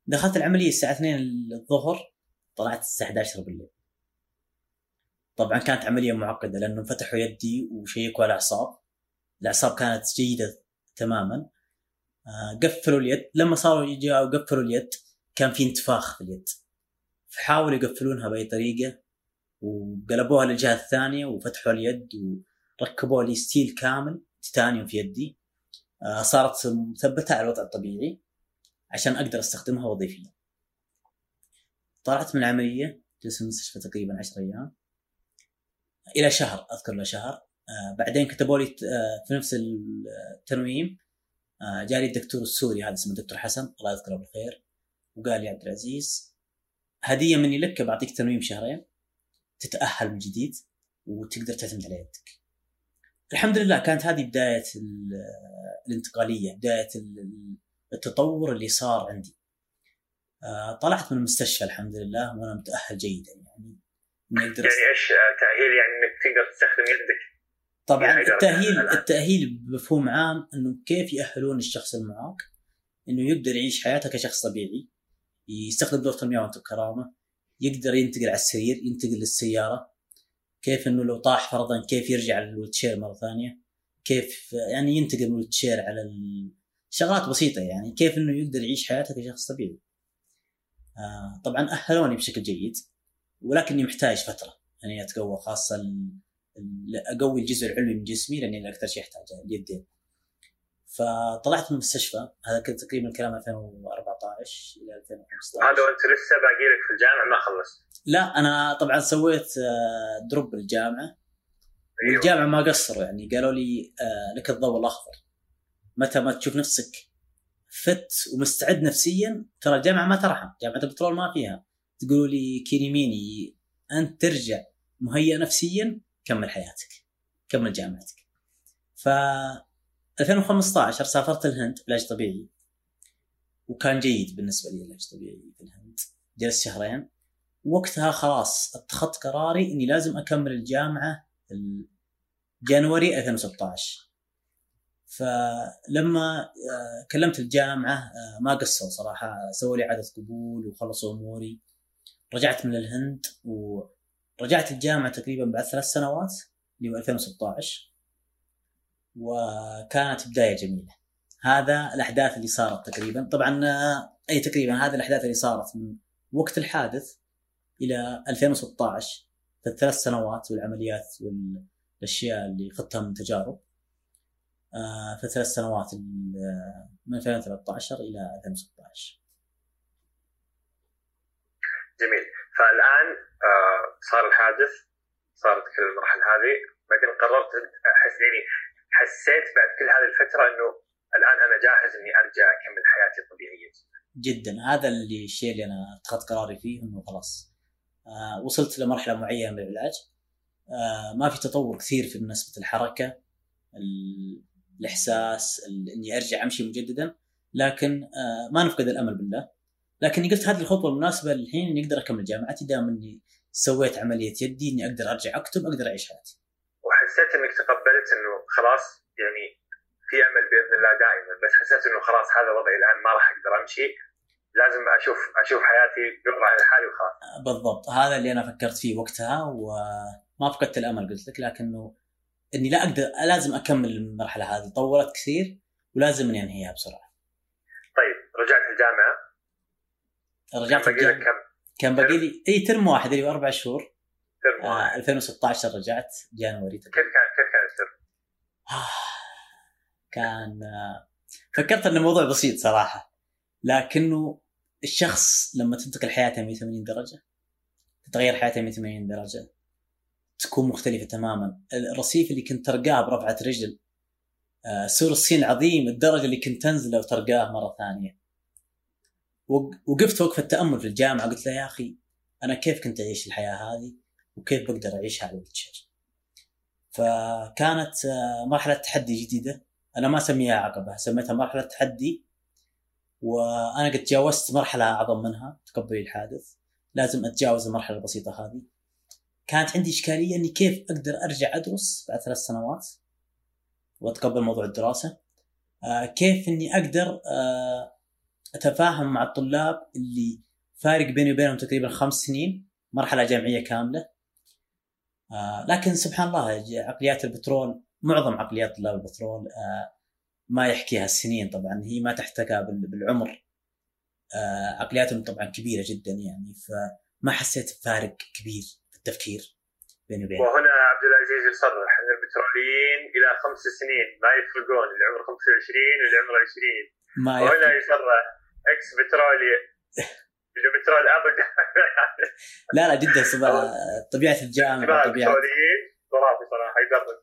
دخلت العملية الساعة 2 الظهر طلعت الساعة 11 بالليل. طبعا كانت عملية معقدة لأنهم فتحوا يدي وشيكوا على الأعصاب. الأعصاب كانت جيدة تماما. آه، قفلوا اليد. لما صاروا يجوا وقفلوا اليد كان في انتفاخ في اليد. فحاولوا يقفلونها بأي طريقة وقلبوها للجهة الثانية وفتحوا اليد وركبوا لي ستيل كامل تيتانيوم في يدي. آه، صارت مثبتة على الوضع الطبيعي عشان أقدر أستخدمها وظيفيا. طلعت من العملية جلست في المستشفى تقريبا 10 أيام. إلى شهر أذكر له شهر آه، بعدين كتبوا لي آه، في نفس التنويم آه، جاني الدكتور السوري هذا اسمه الدكتور حسن الله يذكره بالخير وقال لي عبد العزيز هدية مني لك بعطيك تنويم شهرين تتأهل من جديد وتقدر تعتمد على يدك. الحمد لله كانت هذه بداية ال- الانتقالية، بداية ال- التطور اللي صار عندي. طلعت من المستشفى الحمد لله وأنا متأهل جيدا يعني يعني إيش تأهيل يعني تقدر تستخدم يدك. طبعا يعني التاهيل التأهيل بمفهوم عام إنه كيف يأهلون الشخص المعاق إنه يقدر يعيش حياته كشخص طبيعي يستخدم دورة المياه وانت بكرامه يقدر ينتقل على السرير ينتقل للسيارة كيف إنه لو طاح فرضا كيف يرجع للويلتشير مرة ثانية كيف يعني ينتقل من الويلتشير على ال- شغلات بسيطة يعني كيف إنه يقدر يعيش حياته كشخص طبيعي. آه طبعا أهلوني بشكل جيد ولكني محتاج فترة. يعني أتقوى خاصة أقوي الجزء العلوي من جسمي لأني أكثر شيء أحتاجه اليدين فطلعت من المستشفى هذا كان تقريبا الكلام 2014 إلى 2015 هذا وأنت لسه باقي لك في الجامعة؟ ما خلصت. لا أنا طبعا سويت آه، drop الجامعة أيوه. والجامعة ما قصروا يعني قالوا لي آه، لك الضوء الأخضر. متى ما تشوف نفسك فت ومستعد نفسيا ترى الجامعة ما ترحم. جامعة البترول ما فيها. تقولوا لي كينيميني أنت ترجع. مهيئ نفسيا كمل حياتك كمل جامعتك. ف 2015 سافرت الهند علاج طبيعي وكان جيد بالنسبة لي العلاج الطبيعي في الهند. جلست شهرين وقتها خلاص اتخذت قراري إني لازم أكمل الجامعة جانوري 2016 فلما آه، كلمت الجامعة آه، ما قصوا صراحة سووا لي اعاده قبول وخلصوا أموري. رجعت من الهند ورجعت الجامعة تقريبا بعد ثلاث سنوات اللي هو 2016 وكانت بداية جميلة. هذا الأحداث اللي صارت تقريبا. طبعا آه، أي تقريبا هذه الأحداث اللي صارت من وقت الحادث إلى 2016 في الثلاث سنوات والعمليات والأشياء اللي اخذتها من تجارب. آه، في ثلاث سنوات من 2013 إلى 2016 جميل. فالآن آه، صار الحادث صارت كل المراحل هذه. بعدين قررت أحس يعني حسيت بعد كل هذه الفترة إنه الآن أنا جاهز إني أرجع أكمل حياتي الطبيعيه جدا. هذا اللي الشيء اللي أنا اتخذت قراري فيه إنه خلاص. آه وصلت لمرحلة معينة من العلاج. آه ما في تطور كثير في نسبة الحركة الإحساس إني أرجع أمشي مجددا. لكن آه ما نفقد الأمل بالله. لكني قلت هذه الخطوة المناسبة الحين إني أقدر أكمل جامعتي دام إني سويت عملية يدي إني أقدر أرجع أكتب أقدر أعيش حياتي. وحسيت إنك تقبلت إنه خلاص يعني في امل بإذن الله دائما بس حسيت إنه خلاص هذا وضعي الآن ما راح أقدر أمشي لازم أشوف أشوف حياتي قبل على حالي وخلاص. بالضبط هذا اللي أنا فكرت فيه وقتها وما فقدت الأمل قلت لك لكنه إني لا أقدر لازم أكمل المرحلة هذه طولت كثير ولازم اني أنهيها بسرعة. طيب رجعت الجامعة رجعت كم؟ كان باقي لي إي ترم واحد اللي أربع شهور ترم آه واحد. 2016 رجعت جانوري كيف كان كيف كان الترم؟ <sighs> كان آه، فكرت انه الموضوع بسيط صراحة لكنه الشخص لما تنتقل حياته 180 درجة تتغير حياته 180 درجة تكون مختلفة تماما الرصيف اللي كنت ترقاه برفعة رجل آه، سور الصين عظيم الدرجة اللي كنت تنزله وترقاه مرة ثانية وقفت وقفه تامل في الجامعة قلت له يا أخي أنا كيف كنت أعيش الحياة هذه وكيف بقدر أعيشها على الويلتشير فكانت آه، مرحلة تحدي جديدة. أنا ما أسميها عقبة سميتها مرحلة تحدي. وأنا قد تجاوزت مرحلة أعظم منها تقبلي الحادث. لازم أتجاوز المرحلة البسيطة هذه. كانت عندي إشكالية إني كيف أقدر أرجع أدرس بعد ثلاث سنوات وأتقبل موضوع الدراسة؟ آه، كيف إني أقدر آه، أتفاهم مع الطلاب اللي فارق بيني وبينهم تقريبا خمس سنين مرحلة جامعية كاملة. آه، لكن سبحان الله عقليات البترول معظم عقليات طلاب البترول آه، ما يحكيها السنين طبعا هي ما تحتكى بال- بالعمر. آه، عقلياتهم طبعا كبيرة جدا يعني فما حسيت بفارق كبير في التفكير بيني وبينهم. وهنا عبد العزيز يصرح إن البتروليين إلى خمس سنين ما يفرقون اللي عمره 25 واللي عمره 20 ما وهنا يفرق. يصرح ex بترولي اللي بترول ابدا لا لا جدا طبيعة الجامعة طبيعة. خرافي صراحة يدرس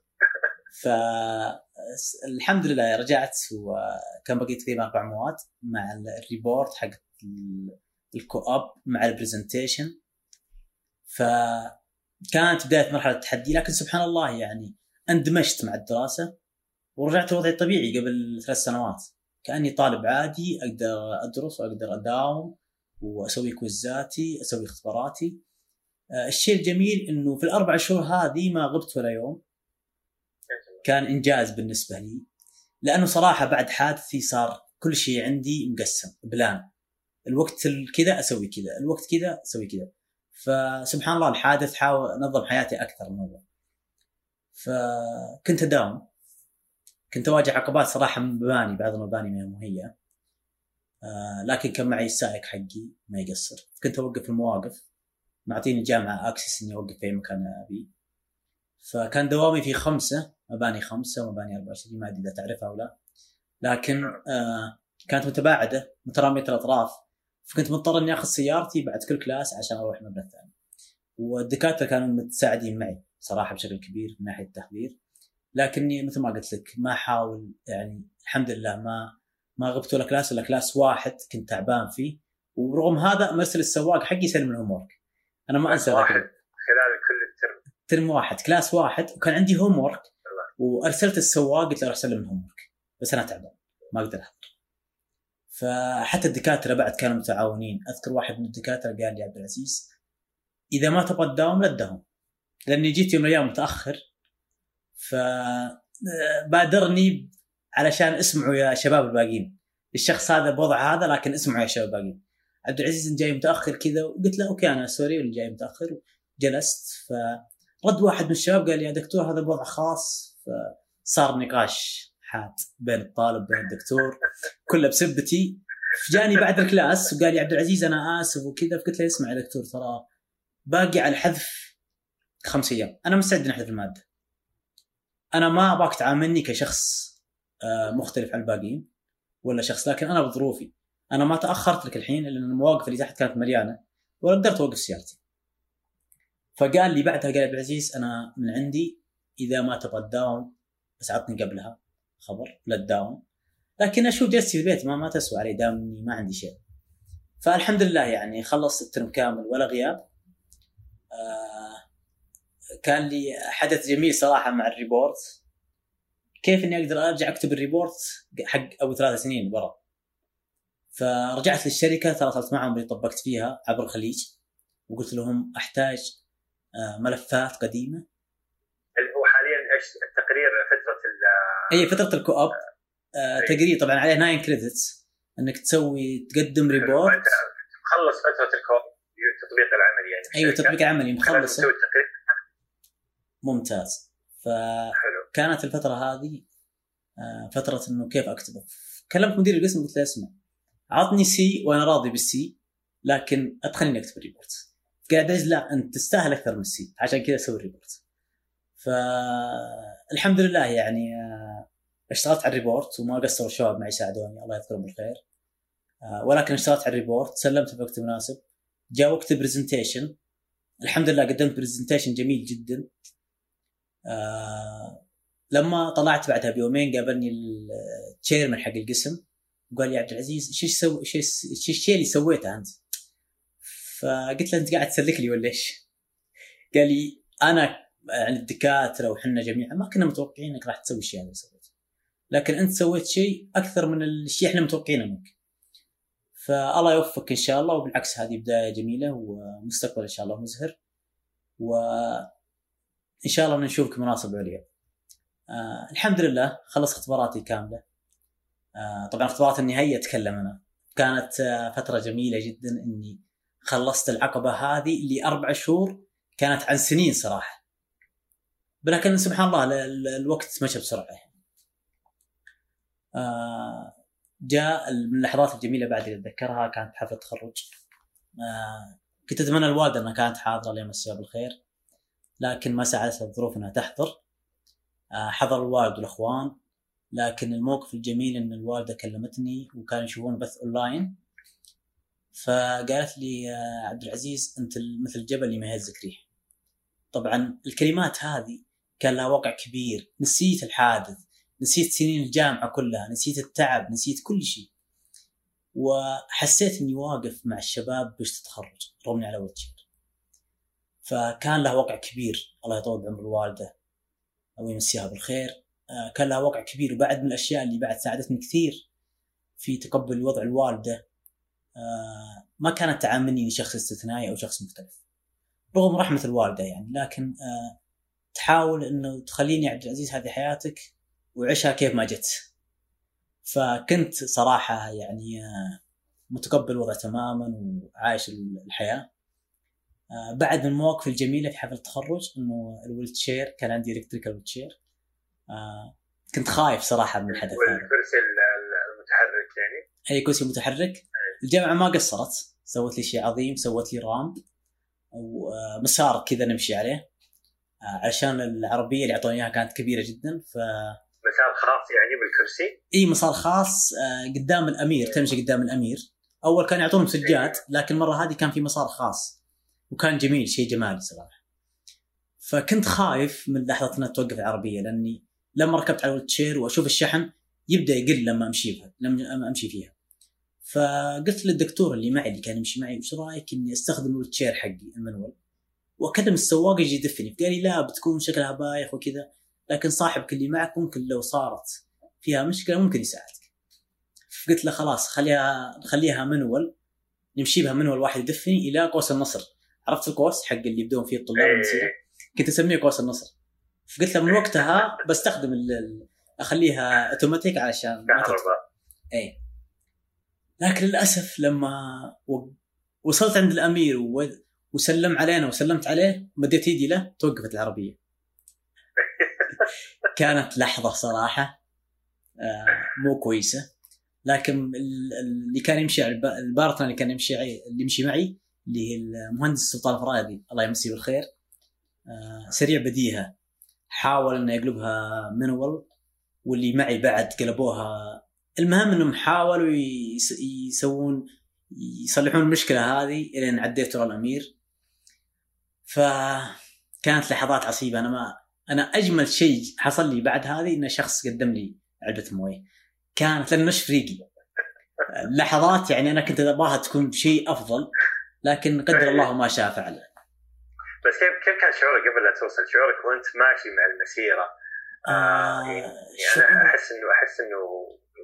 فالحمد لله رجعت وكان باقي تقريبا أربع مواد مع ال report حق ال- ال co-op مع ال presentation. فكانت بداية مرحلة التحدي لكن سبحان الله يعني اندمجت مع الدراسة ورجعت لوضعي الطبيعي قبل ثلاث سنوات. كأني طالب عادي أقدر أدرس وأقدر أداوم وأسوي كويزاتي أسوي اختباراتي. آه، الشيء الجميل إنه في الأربع شهور هذه ما غبت ولا يوم. كان إنجاز بالنسبة لي. لأنه صراحة بعد حادثي صار كل شيء عندي مقسم بلان. الوقت ال- كذا أسوي كذا الوقت كذا أسوي كذا. فسبحان الله الحادث حاول نظم حياتي أكثر من اول فكنت أداوم. كنت أواجه عقبات صراحة من مباني بعض المباني ما هي مهيئه آه لكن كان معي السائق حقي ما يقصر. كنت أوقف المواقف. معطيني الجامعة أكسس إني أوقف في أي مكان أبي. فكان دوامي في خمسة مباني خمسة ومباني 24 ما أدري إذا تعرفها أو لا. لكن آه كانت متباعدة متراميه الأطراف. فكنت مضطر إني آخذ سيارتي بعد كل class عشان أروح المبنى الثاني. والدكاترة كانوا متساعدين معي صراحة بشكل كبير من ناحية التحضير. لكني مثل ما قلت لك ما احاول يعني الحمد لله ما ما غبت ولا class ولا class واحد كنت تعبان فيه. ورغم هذا مرسل السواق حقي يسلم ال home أنا ما أنسى واحد. خلال كل الترم. ترم واحد class واحد. وكان عندي homework وأرسلت السواق قلت له روح سلم ال homework بس أنا تعبان ما أقدر أحضر. فحتى الدكاترة بعد كانوا متعاونين. أذكر واحد من الدكاترة قال لي عبد العزيز إذا ما تبغى تداوم لا تداوم. لأني جيت يوم من الأيام متأخر فبادرني علشان اسمعوا يا شباب الباقيين. الشخص هذا بوضع هذا لكن اسمعوا يا شباب الباقيين. عبد العزيز جاي متأخر كذا وقلت له okay أنا sorry واللي جاي متأخر جلست. فرد واحد من الشباب قال لي يا دكتور هذا بوضع خاص. فصار نقاش حاد بين الطالب وبين الدكتور كله بسبتي. جاني بعد الكلاس وقال لي عبد العزيز أنا آسف وكذا فقلت له اسمع يا دكتور ترى باقي على الحذف خمس أيام. أنا مستعد نحذف المادة. أنا ما أبغاك تعاملني كشخص آه، مختلف عن الباقيين ولا شخص لكن أنا بظروفي. أنا ما تأخرت لك الحين لأن المواقف اللي تحت كانت مليانة ولا قدرت أوقف سيارتي. فقال لي بعدها قال عبد العزيز أنا من عندي إذا ما تبغى تداوم بس عطني قبلها خبر لا تداوم. لكن أشوف جلستي في البيت ما ما تسوى علي دام اني ما عندي شيء. فالحمد لله يعني خلصت الترم كامل ولا غياب. آه كان لي حدث جميل صراحة مع ال report كيف إني أقدر أرجع أكتب ال report حق أبو ثلاث سنين ورا؟ فرجعت للشركة تواصلت معهم اللي طبقت فيها عبر الخليج وقلت لهم أحتاج آه، ملفات قديمة. اللي هو حاليا إيش التقرير؟ فترة ال- هي فترة ال co-op آه، تقرير طبعا عليه 9 credits إنك تسوي تقدم report. تخلص فترة ال co-op التطبيق العملي يعني. أيوه. التطبيق العملي مخلص تسوي التقرير. ممتاز. فكانت الفترة هذه آه، فترة إنه كيف أكتبه. كلمت مدير القسم قلت له اسمع عطني C وأنا راضي بال C لكن أدخلني أكتب عبد العزيز لا أنت تستاهل أكثر من ال C عشان كذا أسوي ال report فالحمد لله يعني آه، اشتغلت على ال report وما قصروا الشباب معي يساعدوني الله يذكرهم بالخير. آه، ولكن اشتغلت على ال report سلمته في وقت مناسب. جاء وقت presentation الحمد لله قدمت presentation جميل جدا. آه لما طلعت بعدها بيومين قابلني التشيرمان حق القسم وقال لي عبد العزيز إيش إيش الشيء اللي سويته أنت؟ فقلت له أنت قاعد تسلك لي ولا إيش؟ قال لي أنا يعني الدكاترة وحنا جميعا ما كنا متوقعين إنك راح تسوي الشيء هذا اللي سويته. لكن أنت سويت شيء أكثر من الشيء إحنا متوقعينه منك. فالله يوفقك إن شاء الله وبالعكس هذه بداية جميلة ومستقبل إن شاء الله مزهر. وان شاء الله نشوفك مناصب عليا. آه الحمد لله خلص اختباراتي كاملة. آه طبعا اختبارات النهائية أتكلم أنا. كانت آه فترة جميلة جدا إني خلصت العقبة هذه لأربع شهور كانت عن سنين صراحة. لكن سبحان الله ال- ال- الوقت مشى بسرعة. آه جاء من اللحظات الجميلة بعد اللي أتذكرها كانت حفلة تخرج. آه كنت أتمنى الوالده أنها كانت حاضرة الله يمسيها بالخير. لكن ما ساعدتها الظروف إنها تحضر. آه حضر الوالد والإخوان لكن الموقف الجميل إن الوالدة كلمتني وكانوا يشوفون بث اونلاين فقالت لي عبد العزيز أنت مثل الجبل اللي ما يهزك ريح. طبعا الكلمات هذه كان لها وقع كبير، نسيت الحادث، نسيت سنين الجامعة كلها، نسيت التعب، نسيت كل شيء. وحسيت إني واقف مع الشباب باش تتخرج رغم على وجهي. فكان له وقع كبير. الله يطول بعمر الوالدة. أو يمسيها بالخير. آه، كان لها وقع كبير وبعد من الأشياء اللي بعد ساعدتني كثير في تقبل وضع الوالدة. آه، ما كانت تعاملني اني شخص استثنائي أو شخص مختلف. رغم رحمة الوالدة يعني لكن آه، تحاول إنه تخليني عبد العزيز هذه حياتك وعيشها كيف ما جت. فكنت صراحة يعني متقبل الوضع تماما وعايش الحياة. بعد من المواقف الجميلة في حفل التخرج إنه ال wheelchair كان عندي electrical آه، كنت خايف صراحة من الحدث هذا. والكرسي ال- ال- المتحرك يعني؟ اي كرسي متحرك. الجامعة ما قصرت سوت لي شيء عظيم سوت لي ramp ومسار كذا نمشي عليه. آه، عشان العربية اللي أعطوني إياها كانت كبيرة جدا ف مسار خاص يعني بالكرسي؟ اي مسار خاص آه، قدام الأمير تمشي قدام الأمير. أول كان يعطونهم سجاد لكن المره هذه كان في مسار خاص. وكان جميل شيء جمالي صراحة. فكنت خايف من لحظة إنها توقف العربية لأني لما ركبت على ال chair وأشوف الشحن يبدأ يقل لما أمشي فيها لما أمشي فيها. فقلت للدكتور اللي معي اللي كان يمشي معي وش رأيك إني أستخدم ال wheelchair حقي ال manual وأكلم السواق يجي يدفني. قال لي لا بتكون شكلها بايخ وكذا لكن صاحبك اللي معك ممكن لو صارت فيها مشكلة ممكن يساعدك. فقلت له خلاص خليها خليها منول نمشي بها منول واحد يدفني إلى قوس النصر. عرفت القوس حق اللي يبدون فيه الطلاب إيه. كنت أسميه قوس النصر. فقلت له من وقتها بستخدم أخليها أوتوماتيك علشان ما إيه. لكن للأسف لما وصلت عند الأمير وسلم علينا وسلمت عليه مديت إيدي له توقفت العربية. <laughs> كانت لحظة صراحة آه، مو كويسة. لكن ال- اللي كان يمشي البارتنر اللي كان يمشي اللي يمشي معي اللي هي المهندس سلطان الفرايدي الله يمسيه بالخير. آه، سريع بديهة. حاول إنه يقلبها منول واللي معي بعد قلبوها. المهم إنهم حاولوا يس- يسوون يصلحون المشكلة هذه الين عديت ورا الأمير. فكانت لحظات عصيبة. أنا ما أنا أجمل شيء حصل لي بعد هذه إن شخص قدم لي علبة موية. كانت لأنه مش فريقي لحظات يعني أنا كنت ابغاها تكون شيء أفضل. لكن قدر الله ما شاء فعل بس كيف كيف كان شعورك قبل لا توصل؟ شعورك وانت ماشي مع المسيرة. آه يعني شعور- أنا أحس انه أحس إنه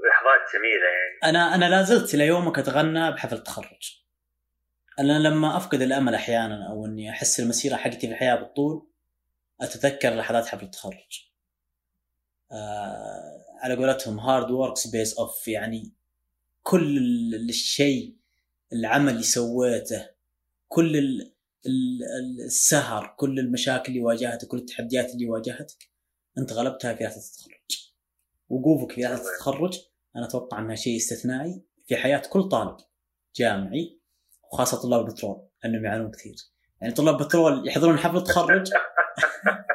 لحظات جميلة يعني. أنا أنا لا زلت إلى يومك أتغنى بحفل التخرج. أنا لما أفقد الأمل أحيانا أو إني أحس المسيرة حقتي في الحياة بالطول أتذكر لحظات حفل التخرج. آه على قولتهم hard work pays off يعني كل ال- الشيء العمل اللي سويته كل ال- ال- السهر كل المشاكل اللي واجهتك كل التحديات اللي واجهتك انت غلبتها في رحله التخرج. وقوفك في رحله التخرج أنا أتوقع أنها شيء استثنائي في حياة كل طالب جامعي وخاصة طلاب البترول لأنهم يعانون كثير يعني طلاب البترول يحضرون حفله تخرج <laughs>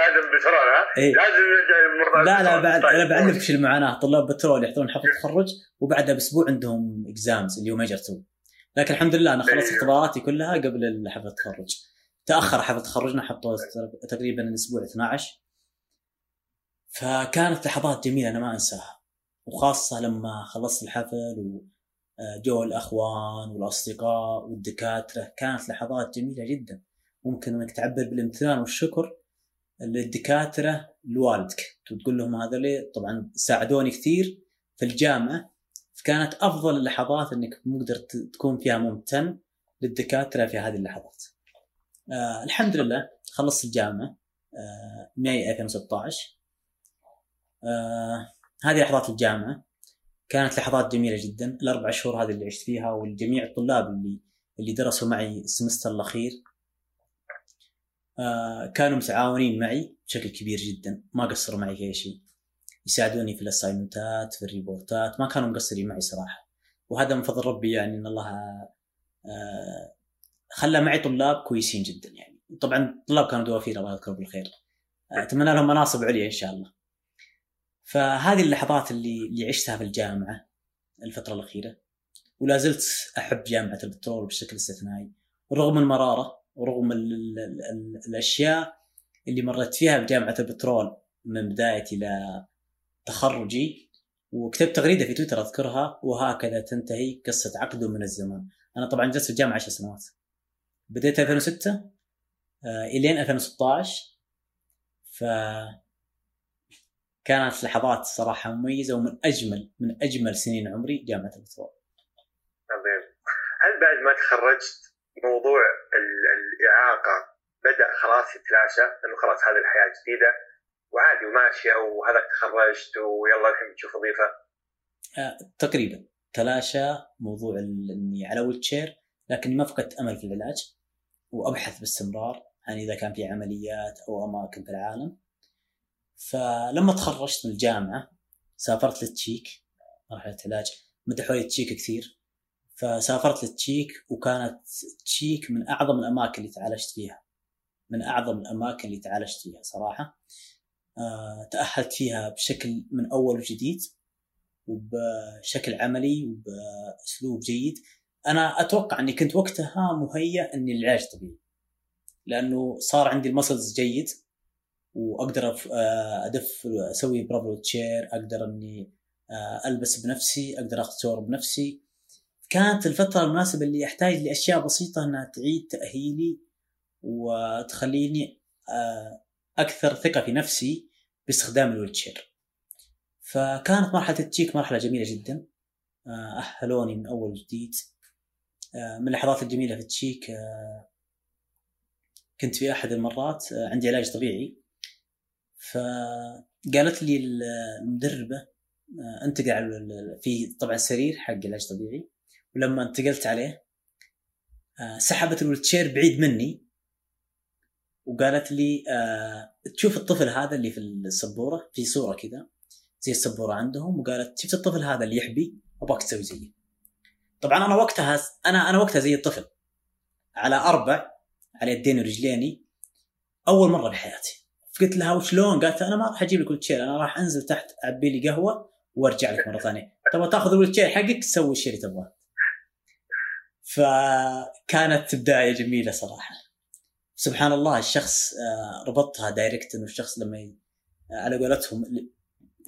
لازم بترول ها؟ إيه. لازم نرجع للمرة لا لا بعد طيب. أنا بعلمك إيش المعاناة. طلاب بترول يحضرون حفلة تخرج وبعدها بأسبوع عندهم exams اللي هو major 2 لكن الحمد لله أنا خلصت أيوه. اختباراتي كلها قبل حفله التخرج تأخر حفلة تخرجنا حطوه تقريبا الأسبوع 12 فكانت لحظات جميلة أنا ما أنساها. وخاصة لما خلصت الحفل وجو الأخوان والأصدقاء والدكاترة كانت لحظات جميلة جدا. ممكن إنك تعبر بالامتنان والشكر. للدكاتره لوالدك وتقول لهم هذا ليه؟ طبعا ساعدوني كثير في الجامعة. فكانت أفضل اللحظات إنك مقدر تكون فيها ممتن للدكاترة في هذه اللحظات. آه الحمد لله خلصت الجامعة آه May 2016 آه هذه لحظات الجامعة. كانت لحظات جميلة جدا. الأربع شهور هذه اللي عشت فيها والجميع الطلاب اللي اللي درسوا معي ال semester الأخير. كانوا متعاونين معي بشكل كبير جدا. ما قصروا معي في أي شيء. يساعدوني في ال assignmentات في ال reportات ما كانوا مقصرين معي صراحة. وهذا من فضل ربي يعني إن الله آه خلى معي طلاب كويسين جدا يعني. طبعا الطلاب كانوا دوافير الله يذكرهم بالخير. آه، أتمنى لهم مناصب عليا إن شاء الله. فهذه اللحظات اللي اللي عشتها في الجامعة الفترة الأخيرة ولا زلت أحب جامعة البترول بشكل استثنائي رغم المرارة. ورغم ال ال ال الأشياء اللي مريت فيها بجامعة البترول من بدايتي إلى تخرجي وكتبت تغريدة في تويتر أذكرها وهكذا تنتهي قصة عقد من الزمان. أنا طبعا جلست في الجامعة 10 سنوات. بديت 2006 آه، إلين 2016 ف كانت لحظات صراحة مميزة ومن أجمل من أجمل سنين عمري جامعة البترول. عظيم هل بعد ما تخرجت موضوع ال- الإعاقة بدأ خلاص يتلاشى لأنه خلاص هذه الحياة جديدة وعادي وماشيه وهذاك تخرجت ويلا الحين بتشوف وظيفة. آه، تقريبا تلاشى موضوع إني على wheelchair لكن ما فقدت أمل في العلاج وأبحث باستمرار عن إذا كان في عمليات أو أماكن في العالم. فلما تخرجت من الجامعة سافرت للتشيك مرحلة علاج مدحوا لي التشيك كثير. فسافرت للتشيك وكانت تشيك من أعظم الأماكن اللي تعالجت فيها. من أعظم الأماكن اللي تعالجت فيها صراحة. آه، تأهلت فيها بشكل من أول وجديد وبشكل عملي وبأسلوب جيد. أنا أتوقع أني كنت وقتها مهيأ أني العلاج طبيعي. لأنه صار عندي المسلز جيد وأقدر آه، أدف أسوي برافو تشير أقدر أني آه، ألبس بنفسي أقدر اخذ صور بنفسي. كانت الفترة المناسبة اللي احتاج لأشياء بسيطة إنها تعيد تأهيلي وتخليني آه، أكثر ثقة في نفسي باستخدام ال wheelchair. فكانت مرحلة التشيك مرحلة جميلة جدا. آه، أهلوني من أول جديد. من اللحظات الجميلة في التشيك كنت في أحد المرات عندي علاج طبيعي. فقالت لي المدربة انتقل على في طبعا سرير حق علاج طبيعي. ولما انتقلت عليه آه، سحبت ال wheelchair بعيد مني وقالت لي آه، تشوف الطفل هذا اللي في السبورة في صورة كذا زي السبورة عندهم وقالت شفت الطفل هذا اللي يحبي؟ أبغاك تسوي زيه. طبعا أنا وقتها أنا أنا وقتها زي الطفل على أربع على يدين ورجليني أول مرة بحياتي. فقلت لها وشلون؟ قالت أنا ما راح أجيب لك wheelchair أنا راح أنزل تحت أعبي لي قهوة وأرجع لك مرة ثانية. تبغى تأخذ ال wheelchair حقك؟ تسوي الشيء اللي تبغاه. فكانت بدايه جميلة صراحة. سبحان الله الشخص آه، ربطها دايركت إنه الشخص لما ي... على قولتهم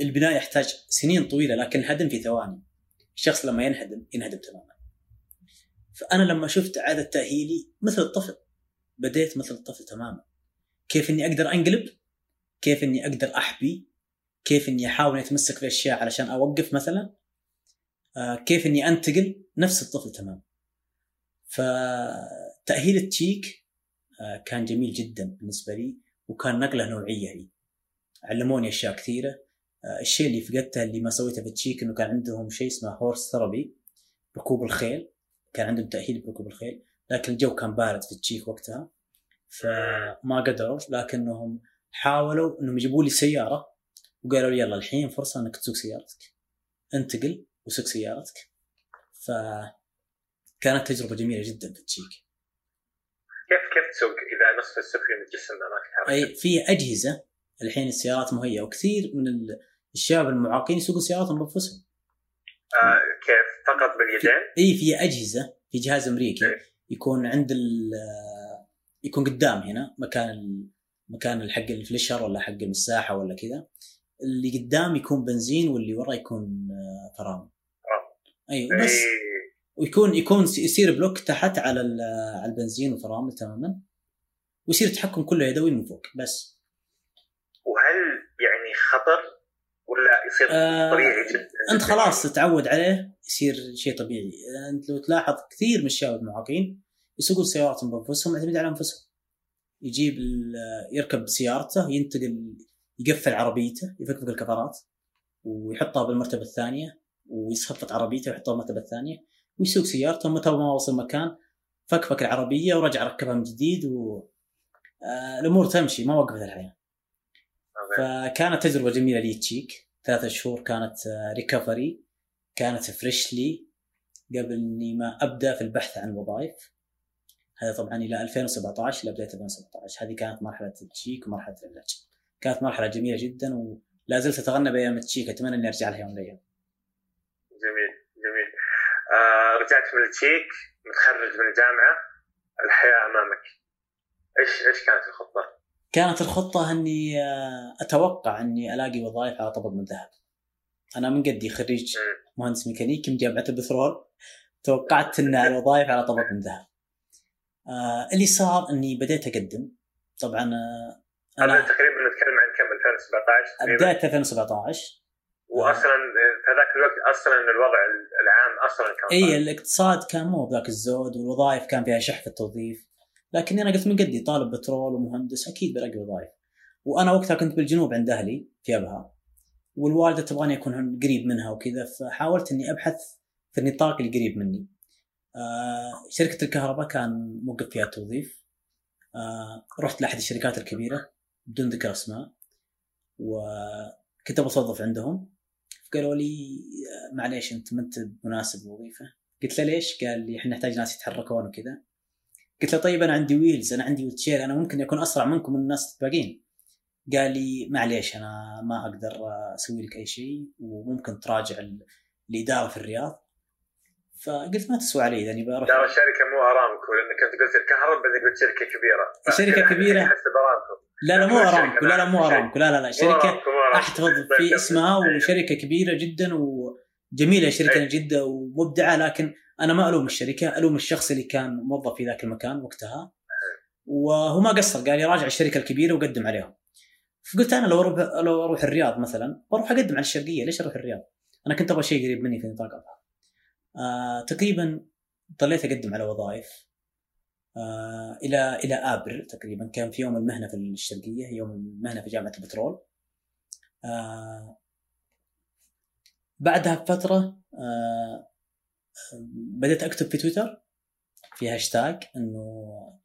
البناء يحتاج سنين طويلة لكن الهدم في ثواني. الشخص لما ينهدم ينهدم تماما. فأنا لما شفت اعاده تأهيلي مثل الطفل بديت مثل الطفل تماما. كيف إني أقدر أنقلب؟ كيف إني أقدر أحبي؟ كيف إني أحاول اتمسك في اشياء علشان أوقف مثلا؟ آه كيف إني أنتقل؟ نفس الطفل تماما. فتأهيل التشيك آه كان جميل جدا بالنسبة لي وكان نقلة نوعية لي. علموني أشياء كثيرة. آه الشيء اللي فقدته اللي ما سويته في التشيك إنه كان عندهم شيء اسمه horse therapy ركوب الخيل. كان عندهم تأهيل بركوب الخيل لكن الجو كان بارد في التشيك وقتها. فما قدروا لكنهم حاولوا إنهم يجيبوا لي سيارة وقالوا لي يلا الحين فرصة إنك تسوق سيارتك. انتقل وسوق سيارتك. فكانت تجربة جميلة جدا في التشيك كيف كيف تسوق إذا نصف السفري متجسم اماكن أي في أجهزة الحين السيارات مهيئه وكثير من الشباب المعاقين يسوقوا سياراتهم بانفسهم آه كيف؟ فقط باليدين؟ إي في أجهزة في جهاز أمريكي إيه؟ يكون عند يكون قدام هنا مكان مكان الحق الفليشر ولا حق المساحة ولا كذا. اللي قدام يكون بنزين واللي ورا يكون آه، فرامل. أيوه بس ويكون يكون يصير بلوك تحت على على البنزين والفرامل تماما. ويصير التحكم كله يدوي من فوق بس. وهل يعني خطر ولا يصير آه طبيعي جدا؟ أنت خلاص تتعود عليه يصير شيء طبيعي. أنت لو تلاحظ كثير من الشباب المعاقين يسوقون سياراتهم بأنفسهم يعتمد على أنفسهم. يجيب يركب سيارته ينتقل يقفل عربيته يفكفك الكفرات ويحطها بالمرتبة الثانية ويصفط عربيته ويحطها بالمرتبة الثانية. ويسوق سيارته متى ما وصل مكان فكفك العربية ورجع ركبها من جديد و آه الأمور تمشي ما وقفت الحياة. فكانت تجربة جميلة لي تشيك ثلاثة شهور كانت recovery آه، كانت fresh لي قبل إني ما أبدأ في البحث عن وظائف هذا طبعا إلى 2017 إلى بداية 2017 هذه كانت مرحلة التشيك ومرحلة العلاج. كانت مرحلة جميلة جدا ولا زلت أتغنى بأيام التشيك أتمنى إني أرجع لها يوم من الأيام. جميل رجعت من التشيك متخرج من الجامعة الحياة أمامك. إيش إيش كانت الخطة؟ كانت الخطة أني آه، أتوقع أني ألاقي وظائف على طبق من ذهب. أنا من قدي خريج مهندس ميكانيكي من جامعة البترول توقعت إن الوظائف على طبق من ذهب. آه اللي صار أني بديت أقدم طبعا آه أنا تقريبا نتكلم عن كم 2017 بداية 2017 واصلا في ذاك الوقت أصلا الوضع العام أصلا كان اي الاقتصاد كان مو بذاك الزود والوظائف كان فيها شح في التوظيف. لكن أنا قلت من قدي طالب بترول ومهندس أكيد بلاقي وظائف. وأنا وقتها كنت بالجنوب عند أهلي في أبها. والوالدة تبغاني اكون قريب منها وكذا فحاولت إني أبحث في النطاق القريب مني. آه شركة الكهرباء كان موقف فيها التوظيف. آه رحت لأحد الشركات الكبيرة بدون ذكر أسماء وكنت بتوظف عندهم. قالوا لي معليش أنت ما أنت مناسب للوظيفه قلت له ليش؟ قال لي إحنا نحتاج ناس يتحركون وكذا. قلت له طيب أنا عندي wheels أنا عندي wheelchair أنا ممكن أكون أسرع منكم من الناس الباقيين. قال لي معليش أنا ما أقدر أسوي لك أي شيء وممكن تراجع الإدارة في الرياض. فقلت ما تسوى علي يعني بروح. ترى الشركة مو أرامكو لأنك أنت قلت الكهرباء بعدين قلت شركة كبيرة. شركه كبيرة. لا لا مو ارامكو لا لا مو ارامكو لا لا لا شركة أحتفظ في اسمها وشركة كبيرة جدا وجميلة شركة جدا ومبدعة لكن أنا ما ألوم الشركة. ألوم الشخص اللي كان موظف في ذاك المكان وقتها. وهو ما قصر قال لي راجع الشركة الكبيرة وقدم عليهم فقلت أنا لو أروح لو أروح الرياض مثلا بروح أقدم على الشرقية. ليش أروح الرياض؟ أنا كنت أبغى شيء قريب مني في نطاق آه تقريبا ضليت أقدم على وظائف. إلى إلى آبر تقريبا. كان في يوم المهنة في الشرقية يوم المهنة في جامعة البترول. آه بعدها بفترة آه بدأت أكتب في تويتر في هاشتاج إنه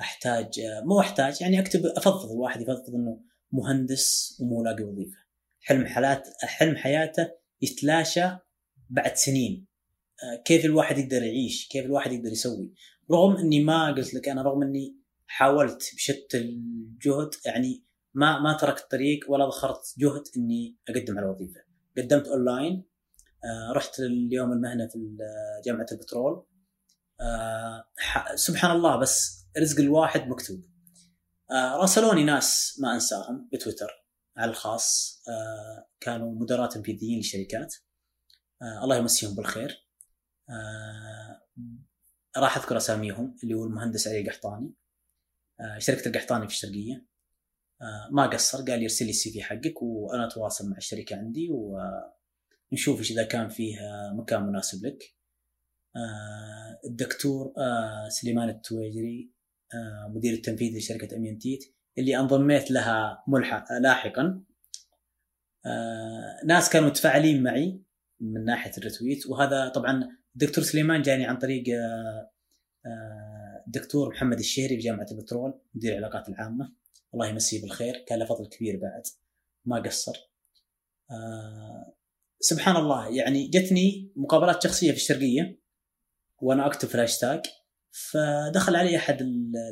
أحتاج مو أحتاج يعني أكتب افضفض الواحد يفضفض إنه مهندس ومو لاقي وظيفة. حلم حالات حلم حياته يتلاشى بعد سنين. كيف الواحد يقدر يعيش؟ كيف الواحد يقدر يسوي؟ رغم إني ما قلت لك أنا رغم إني حاولت بشتى الجهد يعني ما ما تركت الطريق ولا ضخرت جهد إني أقدم على وظيفة. قدمت أونلاين آه رحت اليوم المهنة في جامعة البترول. آه سبحان الله بس رزق الواحد مكتوب. آه راسلوني ناس ما أنساهم بتويتر. على الخاص آه كانوا مدراء تنفيذيين للشركات آه الله يمسيهم بالخير. آه راح أذكر أساميهم اللي هو المهندس علي القحطاني آه شركة القحطاني في الشرقية. آه ما قصر قال لي ارسل لي ال CV حقك وأنا أتواصل مع الشركة عندي ونشوف إيش إذا كان فيه مكان مناسب لك. آه الدكتور سليمان التويجري مدير التنفيذي لشركة أمين تيت اللي انضميت لها ملحق لاحقا. ناس كانوا متفاعلين معي من ناحية ال retweet وهذا طبعا الدكتور سليمان جاني عن طريق الدكتور محمد الشهري في جامعه البترول مدير العلاقات العامة. الله يمسيه بالخير. كان له فضل كبير بعد. ما قصر. سبحان الله يعني جتني مقابلات شخصية في الشرقية وأنا أكتب في الهاشتاج. فدخل علي أحد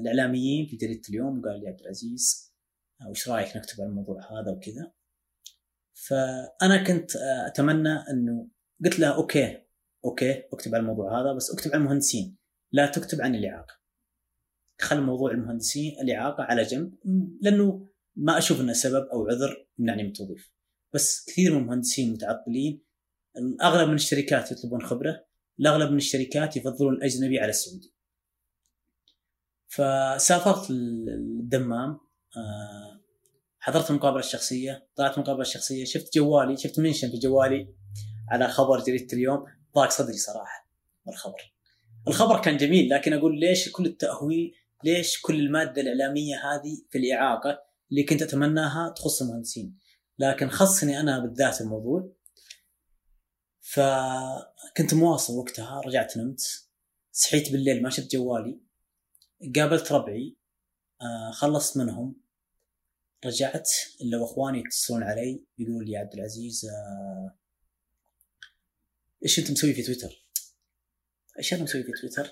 الإعلاميين في جريدة اليوم وقال لي عبد العزيز وش رأيك نكتب عن الموضوع هذا وكذا؟ فأنا كنت أتمنى إنه قلت له okay okay اكتب عن الموضوع هذا بس اكتب عن المهندسين. لا تكتب عن الاعاقه خل موضوع المهندسين الاعاقه على جنب لأنه ما أشوف إنه سبب أو عذر يمنعني من التوظيف. بس كثير من المهندسين متعطلين. أغلب من الشركات يطلبون خبرة الأغلب من الشركات يفضلون الأجنبي على السعودي. فسافرت الدمام حضرت المقابله الشخصيه طلعت المقابله الشخصيه شفت جوالي شفت mention في جوالي على خبر جريدة اليوم. ضاق صدري صراحة الخبر. الخبر كان جميل لكن أقول ليش كل التاهويل ليش كل المادة الإعلامية هذه في الإعاقة اللي كنت أتمناها تخص المهندسين؟ لكن خصني أنا بالذات الموضوع. فكنت مواصل وقتها رجعت نمت صحيت بالليل ما شفت جوالي قابلت ربعي خلصت منهم رجعت إلا وإخواني يتصلون علي يقولوا لي يا عبد العزيز إيش أنت مسوي في تويتر؟ إيش أنا مسوي في تويتر؟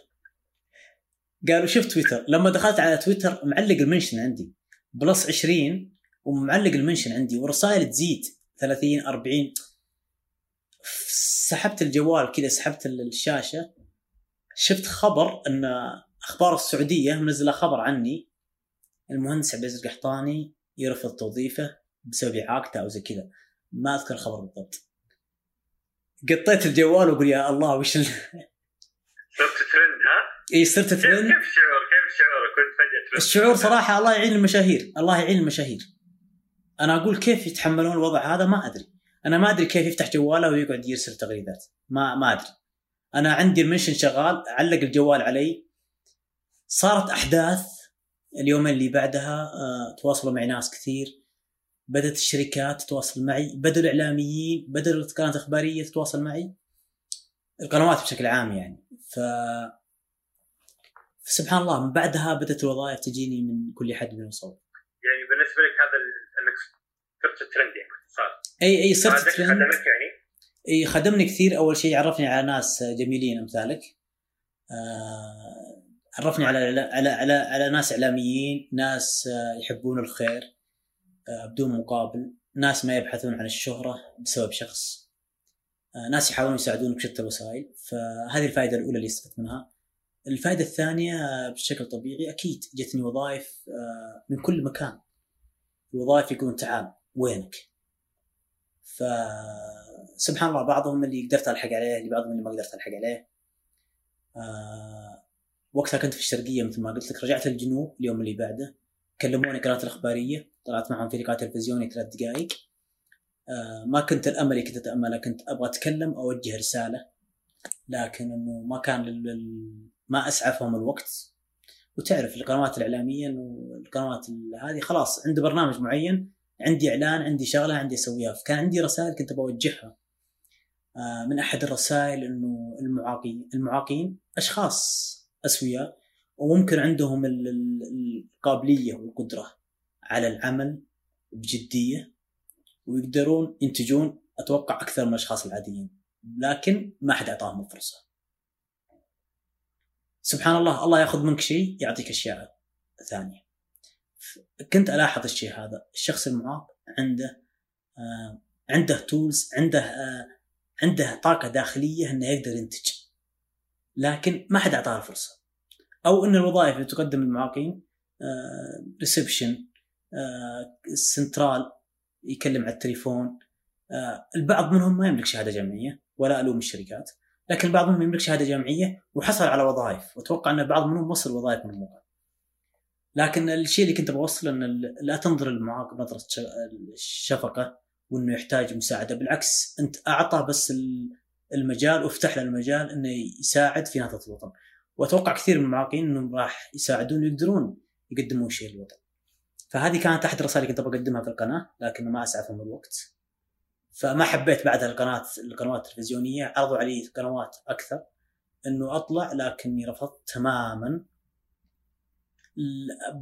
قالوا شفت تويتر لما دخلت على تويتر معلق ال mention عندي. plus 20 ومعلق ال mention عندي ورسائل تزيد 30 40 سحبت الجوال كذا سحبت الشاشة. شفت خبر إن أخبار السعودية منزلة خبر عني. المهندس عبد العزيز القحطاني يرفض توظيفه بسبب إعاقته أو زي كذا. ما أذكر الخبر بالضبط. قطيت الجوال وأقول يا الله وش ال... صرت ترند ها؟ اي صرت ترند. كيف الشعور؟ كيف الشعور؟ كنت فجأة ترند. الشعور صراحة الله يعين المشاهير الله يعين المشاهير. أنا أقول كيف يتحملون الوضع هذا؟ ما أدري. أنا ما أدري كيف يفتح جواله ويقعد يرسل تغريدات. ما ما أدري. أنا عندي ال mention شغال علق الجوال علي. صارت أحداث اليومين اللي بعدها آه، تواصلوا معي ناس كثير. بدأت الشركات تتواصل معي بدا الإعلاميين بدا القنوات الاخباريه تتواصل معي القنوات بشكل عام يعني. ف سبحان الله من بعدها بدأت الوظائف تجيني من كل حد من صوب يعني بالنسبة لك هذا ال- أنك صرت ترند يعني صار. أي أي صرت ترند. خدمك يعني؟ أي خدمني كثير. أول شيء عرفني على ناس جميلين أمثالك. آه، عرفني على على على على ناس إعلاميين ناس يحبون الخير. بدون مقابل. ناس ما يبحثون عن الشهرة بسبب شخص. آه، ناس يحاولون يساعدونك بشتى الوسائل فهذه الفائدة الأولى اللي استفدت منها. الفائدة الثانية آه، بشكل طبيعي أكيد جتني وظائف آه، من كل مكان. الوظائف يقولون تعال وينك؟ فسبحان الله بعضهم اللي قدرت ألحق عليه بعضهم اللي ما قدرت ألحق عليه. آه وقتها كنت في الشرقية مثل ما قلت لك رجعت الجنوب اليوم اللي بعده. كلموني قناه الأخبارية طلعت معهم في لقاء تلفزيوني ثلاث دقائق. آه ما كنت الأمل كنت اتامله كنت أبغى أتكلم أوجه رسالة. لكن إنه ما كان لل... ما أسعفهم الوقت. وتعرف القنوات الإعلامية إنه القنوات هذه خلاص عنده برنامج معين عندي إعلان عندي شغلة عندي أسويها. فكان عندي رسائل كنت بوجهها. آه، من أحد الرسائل إنه المعاقين المعاقين أشخاص أسوياء. وممكن عندهم القابلية والقدرة على العمل بجدية ويقدرون ينتجون أتوقع أكثر من الأشخاص العاديين. لكن ما حد أعطاهم الفرصة. سبحان الله الله يأخذ منك شيء يعطيك أشياء ثانية. كنت ألاحظ الشيء هذا. الشخص المعاق عنده آه عنده tools عنده آه عنده طاقة داخلية إنه يقدر ينتج. لكن ما حد أعطاه الفرصة. أو إن الوظائف اللي تقدم للمعاقين reception آه سنترال آه، يكلم على التليفون آه البعض منهم ما يملك شهادة جامعية ولا ألوم الشركات لكن بعض منهم يملك شهادة جامعية وحصل على وظائف وأتوقع إن بعض منهم وصل وظائف من الموقع. لكن الشيء اللي كنت بوصله إن لا تنظر للمعاق بنظره الشفقة وإنه يحتاج مساعدة بالعكس أنت أعطى بس المجال وافتح له المجال إنه يساعد في نهضه الوطن. واتوقع كثير من المعاقين إنهم راح يساعدون ويقدرون يقدمون شيء للوطن. فهذه كانت أحد الرسائل اللي كنت بقدمها في القناة لكن ما اسعفهم الوقت. فما حبيت بعدها القناه القنوات التلفزيونية عرضوا علي قنوات أكثر إنه أطلع لكني رفضت تماما.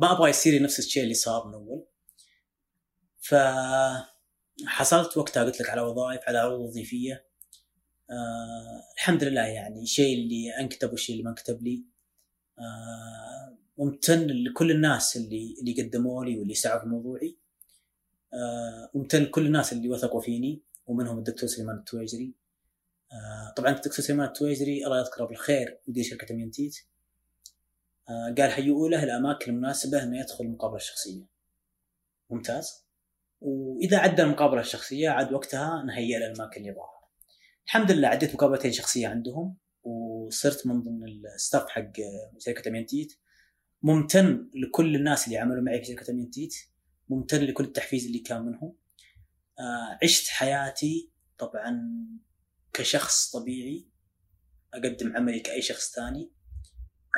ما أبغى يصير نفس الشيء اللي صار من أول. ف حصلت وقتها قلت لك على وظائف على عروض وظيفية. آه الحمد لله يعني الشيء اللي انكتب والشيء اللي ما انكتب لي. آه ممتن لكل الناس اللي اللي قدموا لي واللي سعوا في موضوعي. آه ممتن لكل الناس اللي وثقوا فيني ومنهم الدكتور سليمان التويجري آه طبعا الدكتور سليمان التويجري الله يذكره بالخير مدير شركة امينتيت آه قال هيئوا له الأماكن المناسبة إنه يدخل المقابله الشخصية. ممتاز. وإذا عدى المقابلة الشخصية عاد وقتها نهيئ له الاماكن اللي يبغاها. الحمد لله عديت مقابلتين شخصية عندهم وصرت من ضمن ال staff حق شركة امينتيت ممتن لكل الناس اللي عملوا معي في شركة امينتيت ممتن لكل التحفيز اللي كان منهم. آه عشت حياتي طبعا كشخص طبيعي. أقدم عملي كأي شخص ثاني.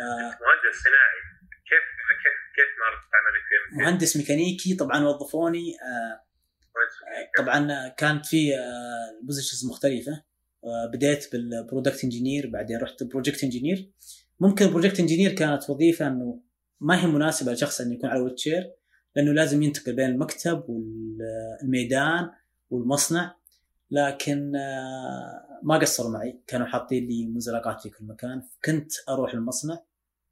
آه مهندس صناعي. كيف كيف كيف مارست عملك؟ في مهندس ميكانيكي طبعا وظفوني. آه طبعا كانت في positions مختلفة. بديت بال product engineer بعدين رحت project engineer ممكن project engineer كانت وظيفة إنه ما هي مناسبة لشخص إنه يكون على wheelchair لأنه لازم ينتقل بين المكتب والميدان والمصنع. لكن ما قصروا معي. كانوا حاطين لي منزلقات في كل مكان. كنت أروح المصنع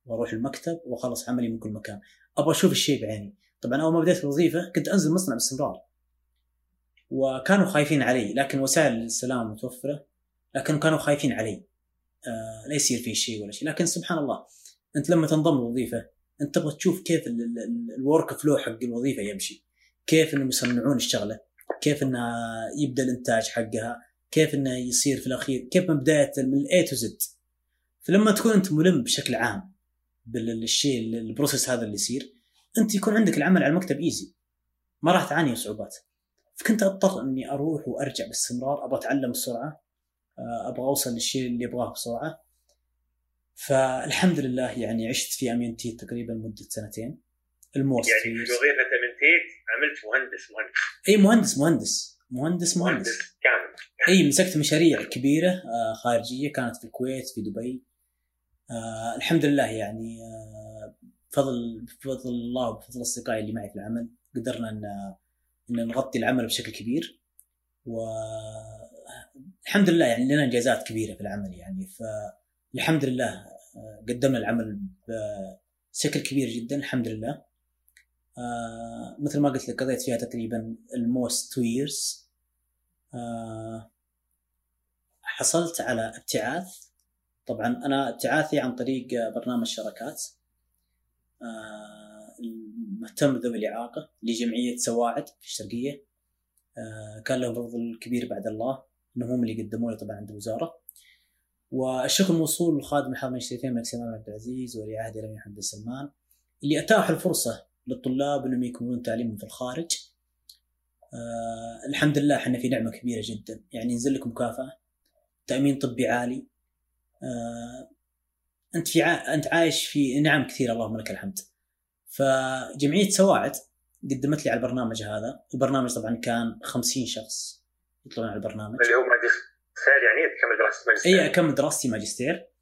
وأروح المكتب وأخلص عملي من كل مكان. أبغى أشوف الشيء بعيني. طبعا أول ما بديت الوظيفه كنت أنزل المصنع باستمرار. وكانوا خايفين علي لكن وسائل السلام متوفرة. لكن كانوا خايفين علي. آه لا يصير في شيء ولا شيء. لكن سبحان الله أنت لما تنضم الوظيفه أنت تبغى تشوف كيف ال workflow حق الوظيفة يمشي. كيف انهم يصنعون الشغله كيف انها يبدأ الإنتاج حقها كيف انه يصير في الأخير كيف من بدايه من ال A to Z فلما تكون أنت ملم بشكل عام بالشيء ال process هذا اللي يصير أنت يكون عندك العمل على المكتب easy ما راح تعاني صعوبات. فكنت أضطر إني أروح وأرجع باستمرار أبغى أتعلم بسرعة. أبغى أوصل للشيء اللي ابغاه بسرعة. فالحمد لله يعني عشت في امينتيت تقريبا مدة سنتين. almost يعني في وظيفه امينتيت عملت مهندس مهندس. إي مهندس مهندس. مهندس مهندس, كامل. إي مسكت مشاريع كبيرة آه، خارجية كانت في الكويت في دبي. آه الحمد لله يعني آه بفضل بفضل الله وبفضل اصدقائي اللي معي في العمل قدرنا إن إن نغطي العمل بشكل كبير. والحمد لله يعني لنا انجازات كبيرة في العمل يعني فالحمد لله آه، قدمنا العمل بشكل كبير جدا الحمد لله. آه مثل ما قلت لك قضيت فيها تقريبا الموست تو ييرز حصلت على ابتعاث. طبعا أنا ابتعاثي عن طريق برنامج شراكات. آه مهتم بذوي الإعاقة لجمعية سواعد في الشرقية. آه، كان لهم فضل كبير بعد الله. انهم هم اللي قدموا لي طبعا عند الوزارة. والشكر موصول لخادم الحرمين الشريفين الملك سلمان عبد العزيز ولي عهد الأمير محمد بن سلمان اللي اتاحوا الفرصة للطلاب إنهم يكملون تعليمهم في الخارج. آه الحمد لله إحنا في نعمة كبيرة جدا. يعني ينزل لك مكافاه تأمين طبي عالي. آه أنت في ع... أنت عايش في نعم كثيره اللهم لك الحمد. فجمعية سواعد قدمت لي على البرنامج هذا، البرنامج طبعا كان 50 شخص. يطلعون على البرنامج. اللي هو ماجستير يعني تكمل دراستي ماجستير. اي أكمل دراستي ماجستير.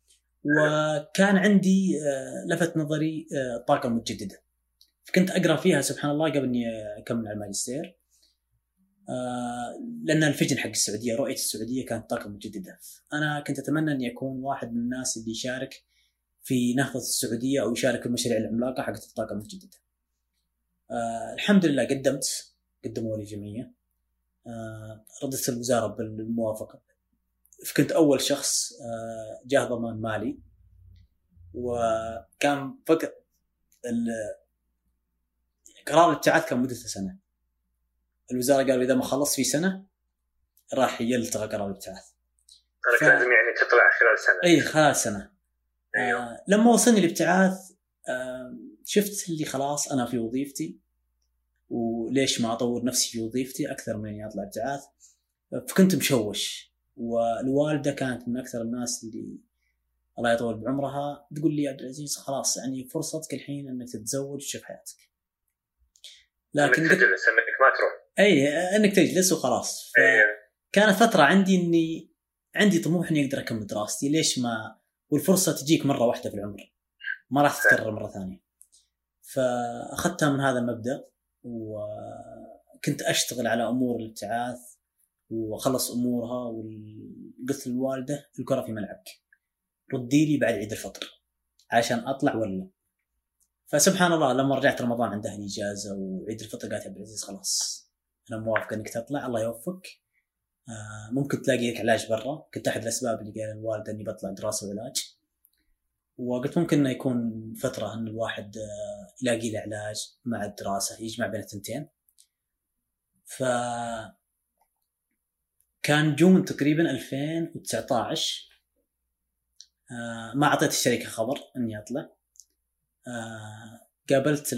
وكان عندي آه، لفت نظري آه، الطاقه المتجدده فكنت أقرأ فيها سبحان الله قبل إني أكمل على الماجستير. آه، لأن الفجن حق السعودية رؤية السعودية كانت طاقة متجددة. أنا كنت أتمنى إني أكون واحد من الناس اللي يشارك في نهضة السعودية أو يشارك في المشاريع العملاقة حقت الطاقة المتجددة. الحمد لله قدمت قدموا لي جمعيه ردت الوزارة بالموافقة. فكنت أول شخص آه، جاه ضمان مالي وكان فقط قرار الابتعاث كان مدته سنة. الوزارة قالوا إذا ما خلصت في سنة راح يلتغى قرار الابتعاث. ف... لازم يعني تطلع خلال سنة. اي خلال سنة. أيوه. آه لما وصلني الابتعاث آه شفت اللي خلاص أنا في وظيفتي. وليش ما أطور نفسي في وظيفتي أكثر من إني أطلع ابتعاث فكنت مشوش والوالدة كانت من أكثر الناس اللي الله يطول بعمرها تقول لي يا عبد العزيز خلاص يعني فرصتك الحين إنك تتزوج وتشوف حياتك. لكن إنك تجلس إنك ما تروح. إي إنك تجلس وخلاص. كانت فترة عندي إني عندي طموح إني أقدر أكمل دراستي ليش ما والفرصة تجيك مرة واحدة في العمر ما راح تتكرر مرة ثانية. فأخذتها من هذا المبدأ وكنت أشتغل على أمور الابتعاث وخلص أمورها وقلت للوالده الكرة في ملعبك. ردي لي بعد عيد الفطر. عشان أطلع ولا؟ فسبحان الله لما رجعت رمضان عندها اجازه وعيد الفطر قالت عبد العزيز خلاص أنا موافق إنك تطلع الله يوفقك. آه ممكن تلاقي لك علاج برا. كنت أحد الأسباب اللي قال الوالدة إني بطلع دراسة وعلاج. وقلت ممكن إنه يكون فترة إن الواحد آه يلاقي له علاج مع الدراسة يجمع بين الثنتين. ف كان جون تقريبا 2019 آه ما أعطيت الشركة خبر إني أطلع. آه قابلت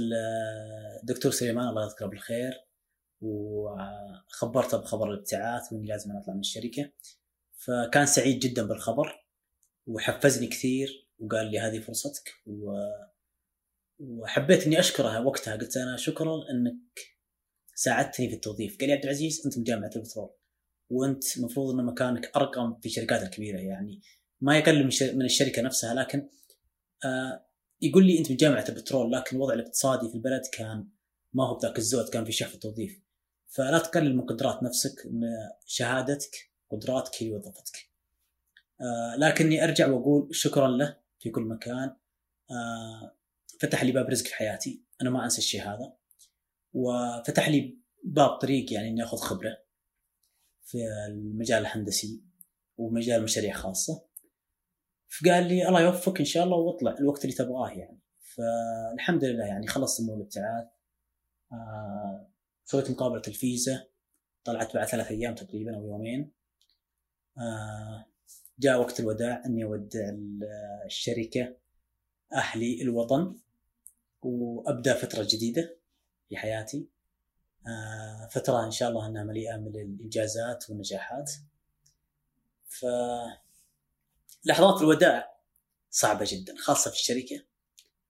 الدكتور سليمان الله يذكره بالخير وخبرته بخبر الابتعاث وإني لازم أطلع من الشركة. فكان سعيد جدا بالخبر وحفزني كثير. وقال لي هذه فرصتك و... وحبيت إني اشكره وقتها. قلت أنا شكرا إنك ساعدتني في التوظيف. قال لي عبد العزيز أنت من جامعة البترول وأنت المفروض إن مكانك أرقم في الشركات الكبيرة. يعني ما يقل من الشركة نفسها لكن آه يقول لي أنت من جامعة البترول لكن الوضع الاقتصادي في البلد كان ما هو بذاك الزود كان في شحف التوظيف. فلا تقلل من قدرات نفسك ان شهادتك قدراتك هي وظفتك آه لكني أرجع وأقول شكرا له. في كل مكان آه فتح لي باب رزق في حياتي أنا ما أنسى الشيء هذا. وفتح لي باب طريق يعني إني آخذ خبرة في المجال الهندسي ومجال مشاريع خاصة. فقال لي الله يوفقك إن شاء الله واطلع الوقت اللي تبغاه يعني. فالحمد لله يعني خلصت أمور الابتعاث آه سويت مقابلة الفيزا طلعت بعد ثلاث أيام تقريبا أو يومين آه جاء وقت الوداع اني اودع الشركة أهلي الوطن وأبدأ فترة جديدة في حياتي. آه، فترة إن شاء الله أنها مليئة من الإنجازات والنجاحات. ف لحظات الوداع صعبة جدا خاصة في الشركة.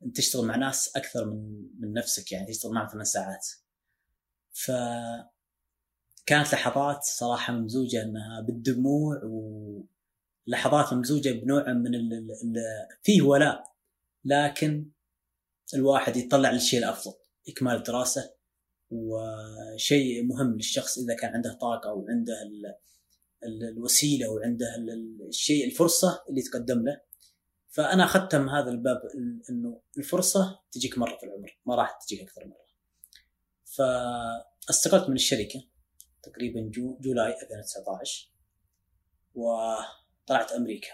أنت تشتغل مع ناس أكثر من من نفسك يعني تشتغل معهم ثمان ساعات. ف كانت لحظات صراحة ممزوجة أنها بالدموع ولحظات ممزوجة بنوع من ال... ال... فيه ولاء لكن الواحد يطلع للشيء الأفضل إكمال الدراسة وشيء مهم للشخص إذا كان عنده طاقة أو عنده الوسيلة أو عنده الشيء الفرصة اللي تقدم له. فأنا اخذتها من هذا الباب إنه الفرصة تجيك مرة في العمر ما راح تجيك أكثر مرة. فاستقلت من الشركة تقريبا جو July 2019 وطلعت أمريكا.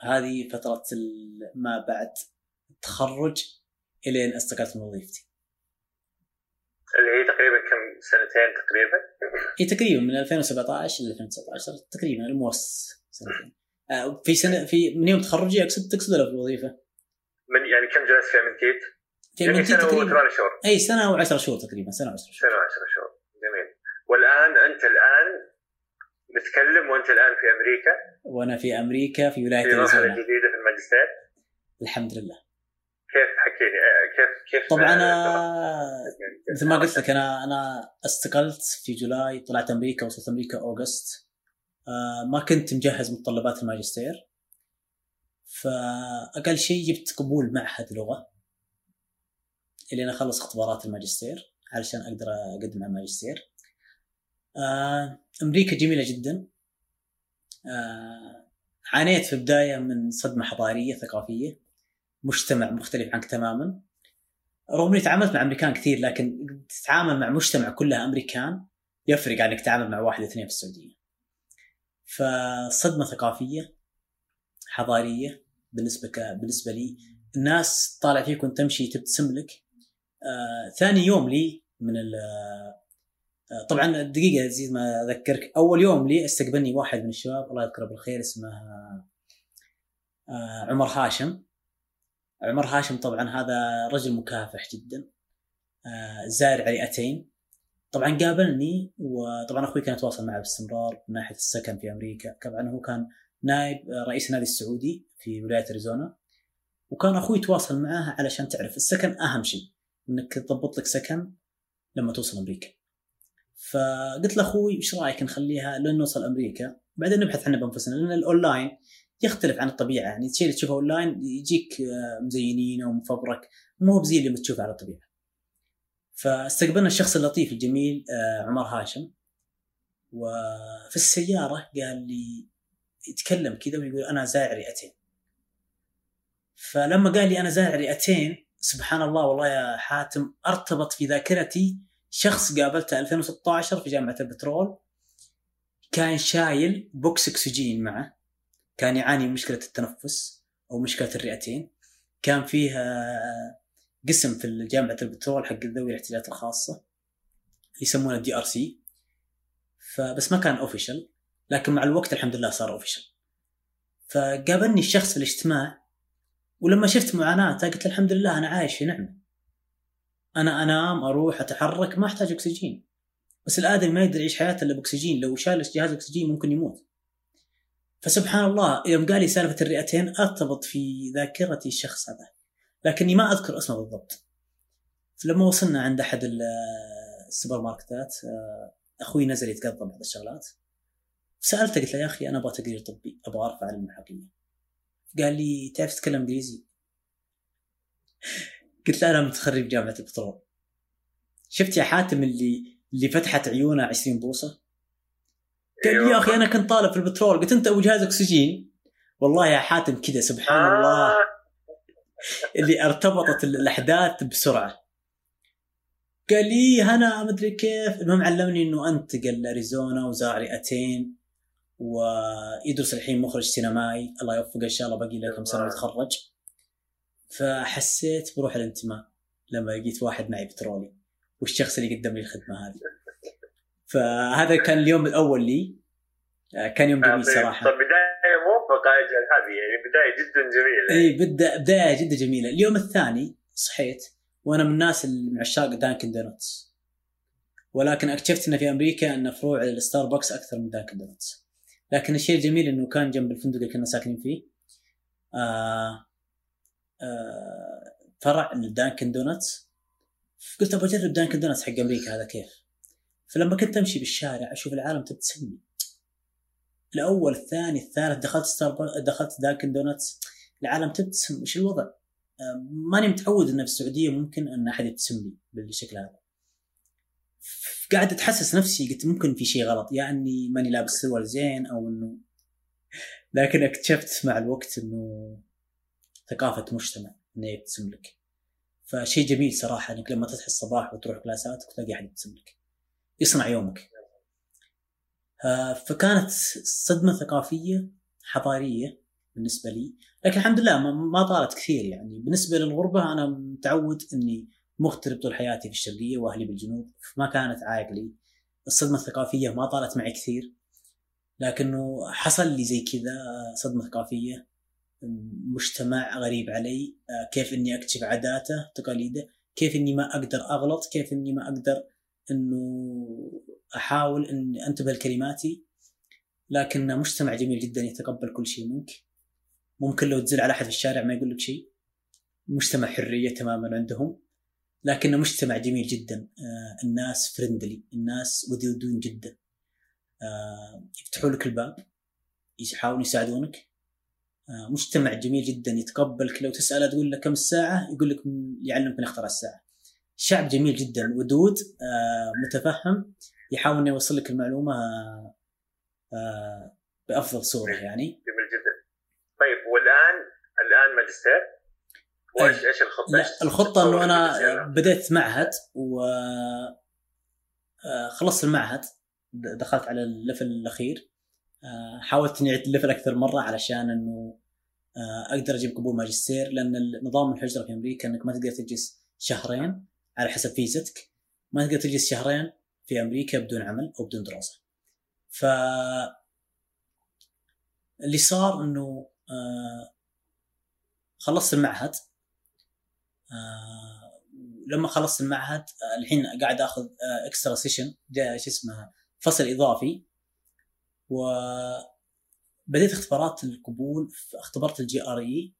هذه فترة ما بعد التخرج إلين استقلت من وظيفتي. اللي هي تقريبا كم سنتين تقريبا؟ هي تقريبا من 2017 ل 2019 تقريبا almost سنتين. آه، في سنة في من يوم تخرجي أقصد تقصد ولا في الوظيفه؟ من يعني كم جلست في امينتيت؟ في يعني سنة وثمان شهور. إي سنة و10 شهور تقريبا سنة و10 شهور. سنة وعشرة شهور. جميل. والآن أنت الآن نتكلم وانت الآن في أمريكا؟ وأنا في أمريكا في ولاية في مرحله جديدة في الماجستير؟ الحمد لله. كيف حكي لي آه، كيف كيف طبعا آه، أنا مثل ما قلت لك أنا أنا استقلت في جولاي طلعت أمريكا وصلت أمريكا أوغست. آه ما كنت مجهز متطلبات الماجستير. فأقل شيء جبت قبول معهد لغة اللي أنا أخلص اختبارات الماجستير علشان أقدر أقدم على الماجستير. آه أمريكا جميلة جدا آه عانيت في البداية من صدمة حضارية ثقافية مجتمع مختلف عنك تماما رغم إني تعاملت مع أمريكان كثير لكن تتعامل مع مجتمع كلها أمريكان يفرق عن إنك تتعامل مع واحد اثنين في السعودية. فصدمة ثقافية حضارية بالنسبة ك... بالنسبة لي الناس طالع فيك وأنت تمشي تبتسم لك آه... ثاني يوم لي من. طبعا دقيقة زي ما أذكرك. أول يوم لي استقبلني واحد من الشباب الله يذكره بالخير اسمه آه... عمر هاشم. عمر هاشم طبعا هذا رجل مكافح جدا آه زارع رئتين طبعا قابلني وطبعا أخوي كان يتواصل معه باستمرار من ناحية السكن في أمريكا. طبعا هو كان نائب رئيس النادي السعودي في ولاية أريزونا. وكان أخوي يتواصل معاه علشان تعرف السكن أهم شيء إنك تضبط لك سكن لما توصل أمريكا. فقلت لأخوي إيش رأيك نخليها لين نوصل أمريكا بعدين نبحث عنها بأنفسنا لأن الأونلاين يختلف عن الطبيعة يعني الشيء اللي تشوفه أونلاين يجيك آه، مزينين ومفبرك مو هو بزي اللي بتشوفه على الطبيعة. فاستقبلنا الشخص اللطيف الجميل آه، عمر هاشم وفي السيارة قال لي يتكلم كذا ويقول أنا زائع رئتين. فلما قال لي أنا زائع رئتين سبحان الله والله يا حاتم أرتبط في ذاكرتي شخص قابلته 2016 في جامعة البترول كان شايل بوكس أكسجين معه كان يعاني من مشكلة التنفس أو مشكلة الرئتين. كان فيه آه، قسم في جامعة البترول حق ذوي الاحتياجات الخاصة يسمونه DRC فبس ما كان official لكن مع الوقت الحمد لله صار official فقابلني الشخص في الاجتماع ولما شفت معاناته قلت الحمد لله أنا عايش في نعمة. أنا أنام أروح أتحرك ما أحتاج أكسجين. بس الآدمي ما يقدر يعيش حياته إلا بأكسجين. لو شال جهاز الاكسجين ممكن يموت. فسبحان الله يوم قال لي سالفة الرئتين أرتبط في ذاكرتي الشخص هذا. لكني ما أذكر اسمه بالضبط. فلما وصلنا عند أحد ال- السوبر ماركتات آه، أخوي نزل يتقضى بعض الشغلات. سألته قلت له يا أخي أنا أبغى تقرير طبي أبغى أرفع المحاكيه قال لي تعرف تتكلم إنجليزي؟ قلت له أنا متخرج جامعة البترول. شفت يا حاتم اللي اللي فتحت عيونه 20 بوصه قال لي يا أخي أنا كنت طالب في البترول. قلت أنت أبو جهاز أكسجين؟ والله يا حاتم كذا سبحان آه. الله. اللي ارتبطت الأحداث بسرعة. قال لي أنا ما أدري كيف. المهم علمني إنه انتقل لاريزونا وزارع رئتين ويدرس الحين مخرج سينمائي. الله يوفقه إن شاء الله باقي له كم سنة يتخرج فحسيت بروح الانتماء لما لقيت واحد معي بترولي والشخص اللي قدم لي الخدمة هذه. فهذا كان اليوم الأول لي. آه، كان يوم جميل صراحة. طيب بداية موفقة أجل هذه يعني بداية جدا جميلة. اي بدأ بداية جدا جميلة. اليوم الثاني صحيت وأنا من الناس اللي من عشاق دانكن دونتس ولكن اكتشفت ان في أمريكا إن فروع الستاربكس أكثر من دانكن دونتس لكن الشيء الجميل إنه كان جنب الفندق اللي كنا ساكنين فيه. آه آه فرع لدانكن دونتس قلت أبغى أجرب دانكن دونتس حق أمريكا هذا كيف؟ فلما كنت أمشي بالشارع أشوف العالم تبتسم الأول الثاني الثالث دخلت Star دخلت Dunkin' Donuts العالم تبتسم إيش الوضع؟ آه، ماني متعود ان في السعودية ممكن إن أحد يبتسم لي بالشكل هذا. قاعد أتحسس نفسي قلت ممكن في شيء غلط. يا اني ماني لابس سروال زين أو انه لكن اكتشفت مع الوقت إنه ثقافة مجتمع انه يبتسم لك. فشيء جميل صراحة إنك لما تصحى الصباح وتروح كلاسات وتلاقي أحد يبتسم لك. يصنع يومك. آه، فكانت صدمة ثقافية حضارية بالنسبة لي لكن الحمد لله ما- ما طالت كثير يعني بالنسبة للغربة أنا متعود إني مغترب طول حياتي في الشرقية وأهلي بالجنوب فما كانت عائق لي الصدمة الثقافية ما طالت معي كثير لكنه حصل لي زي كذا صدمة ثقافية مجتمع غريب علي. كيف إني اكتشف عاداته تقاليده كيف إني ما أقدر أغلط كيف إني ما أقدر إنه أحاول اني أنتبه لكلماتي. لكن مجتمع جميل جدا يتقبل كل شيء منك. ممكن لو تزل على أحد في الشارع ما يقول لك شيء. مجتمع حرية تماما عندهم. لكنه مجتمع جميل جدا. آه الناس فرندلي الناس ودودون جدا. آه يفتحوا لك الباب يحاولوا يساعدونك. آه مجتمع جميل جدا يتقبلك لو تسأله تقول له كم الساعة يقول لك يعلمك من اخترع الساعة. شعب جميل جدا ودود آه متفهم يحاول إنه يوصل لك المعلومة آه بأفضل صورة يعني. جميل جدا. طيب والآن الآن ماجستير؟ وايش إيش الخطة؟ لا الخطة إنه أنا بديت معهد و خلصت المعهد دخلت على ال level الأخير. حاولت إني ال level أكثر مرة علشان إنه أقدر أجيب قبول ماجستير لأن نظام الهجره في أمريكا إنك ما تقدر تجلس شهرين على حسب فيزتك. ما تقدر تجلس شهرين في أمريكا بدون عمل أو بدون دراسة. ف اللي صار إنه خلصت المعهد. آه لما خلصت المعهد آه الحين قاعد آخذ آه extra session شو اسمه فصل إضافي. وبديت اختبارات القبول اختبرت ال GRE.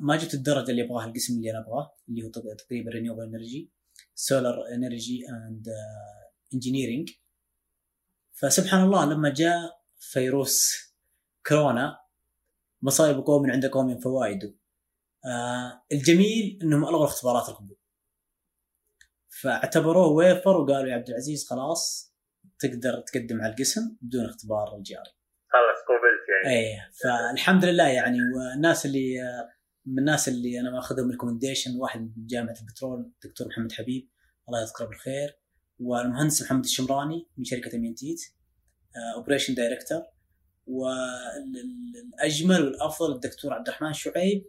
ما جبت الدرجة اللي ابغاها القسم اللي أنا أبغاه اللي هو تقريبا renewable energy solar energy and engineering فسبحان الله لما جاء فيروس كورونا مصايب قوم عند قوم فوائده. آه الجميل إنهم ألغوا اختبارات القبول. فاعتبروه waiver وقالوا يا عبد العزيز خلاص تقدر تقدم على القسم بدون اختبار ال GRE خلاص قبلت يعني. إيه فالحمد لله يعني والناس اللي من الناس اللي أنا ماخذهم recommendation واحد من جامعة البترول الدكتور محمد حبيب الله يذكره بالخير والمهندس محمد الشمراني من شركة Amiantit operation director والأجمل والأفضل الدكتور عبد الرحمن شعيب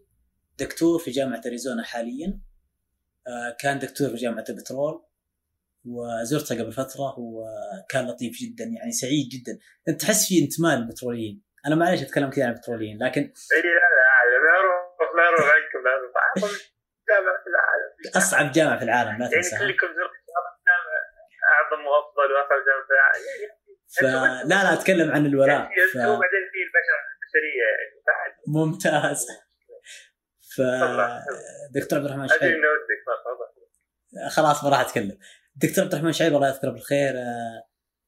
دكتور في جامعة أريزونا حاليا كان دكتور في جامعة البترول. وزرته قبل فترة وكان لطيف جدا يعني سعيد جدا. أنت تحس في إنتماء للبتروليين. أنا معليش أتكلم كثير عن البتروليين لكن إي لا لا ما يروح ما يروح عنكم اعظم جامعة في العالم. أصعب جامعة في العالم لا يعني تنسى كلكم أعظم وأفضل واصعب جامعة في العالم. يعني فلا لا أتكلم عن الولاء. ف... وبعدين في البشر البشرية يعني بعد. ممتاز. ف دكتور عبد الرحمن تفضل خلاص ما راح أتكلم. دكتور عبد الرحمن شعيب الله يذكره بالخير آه،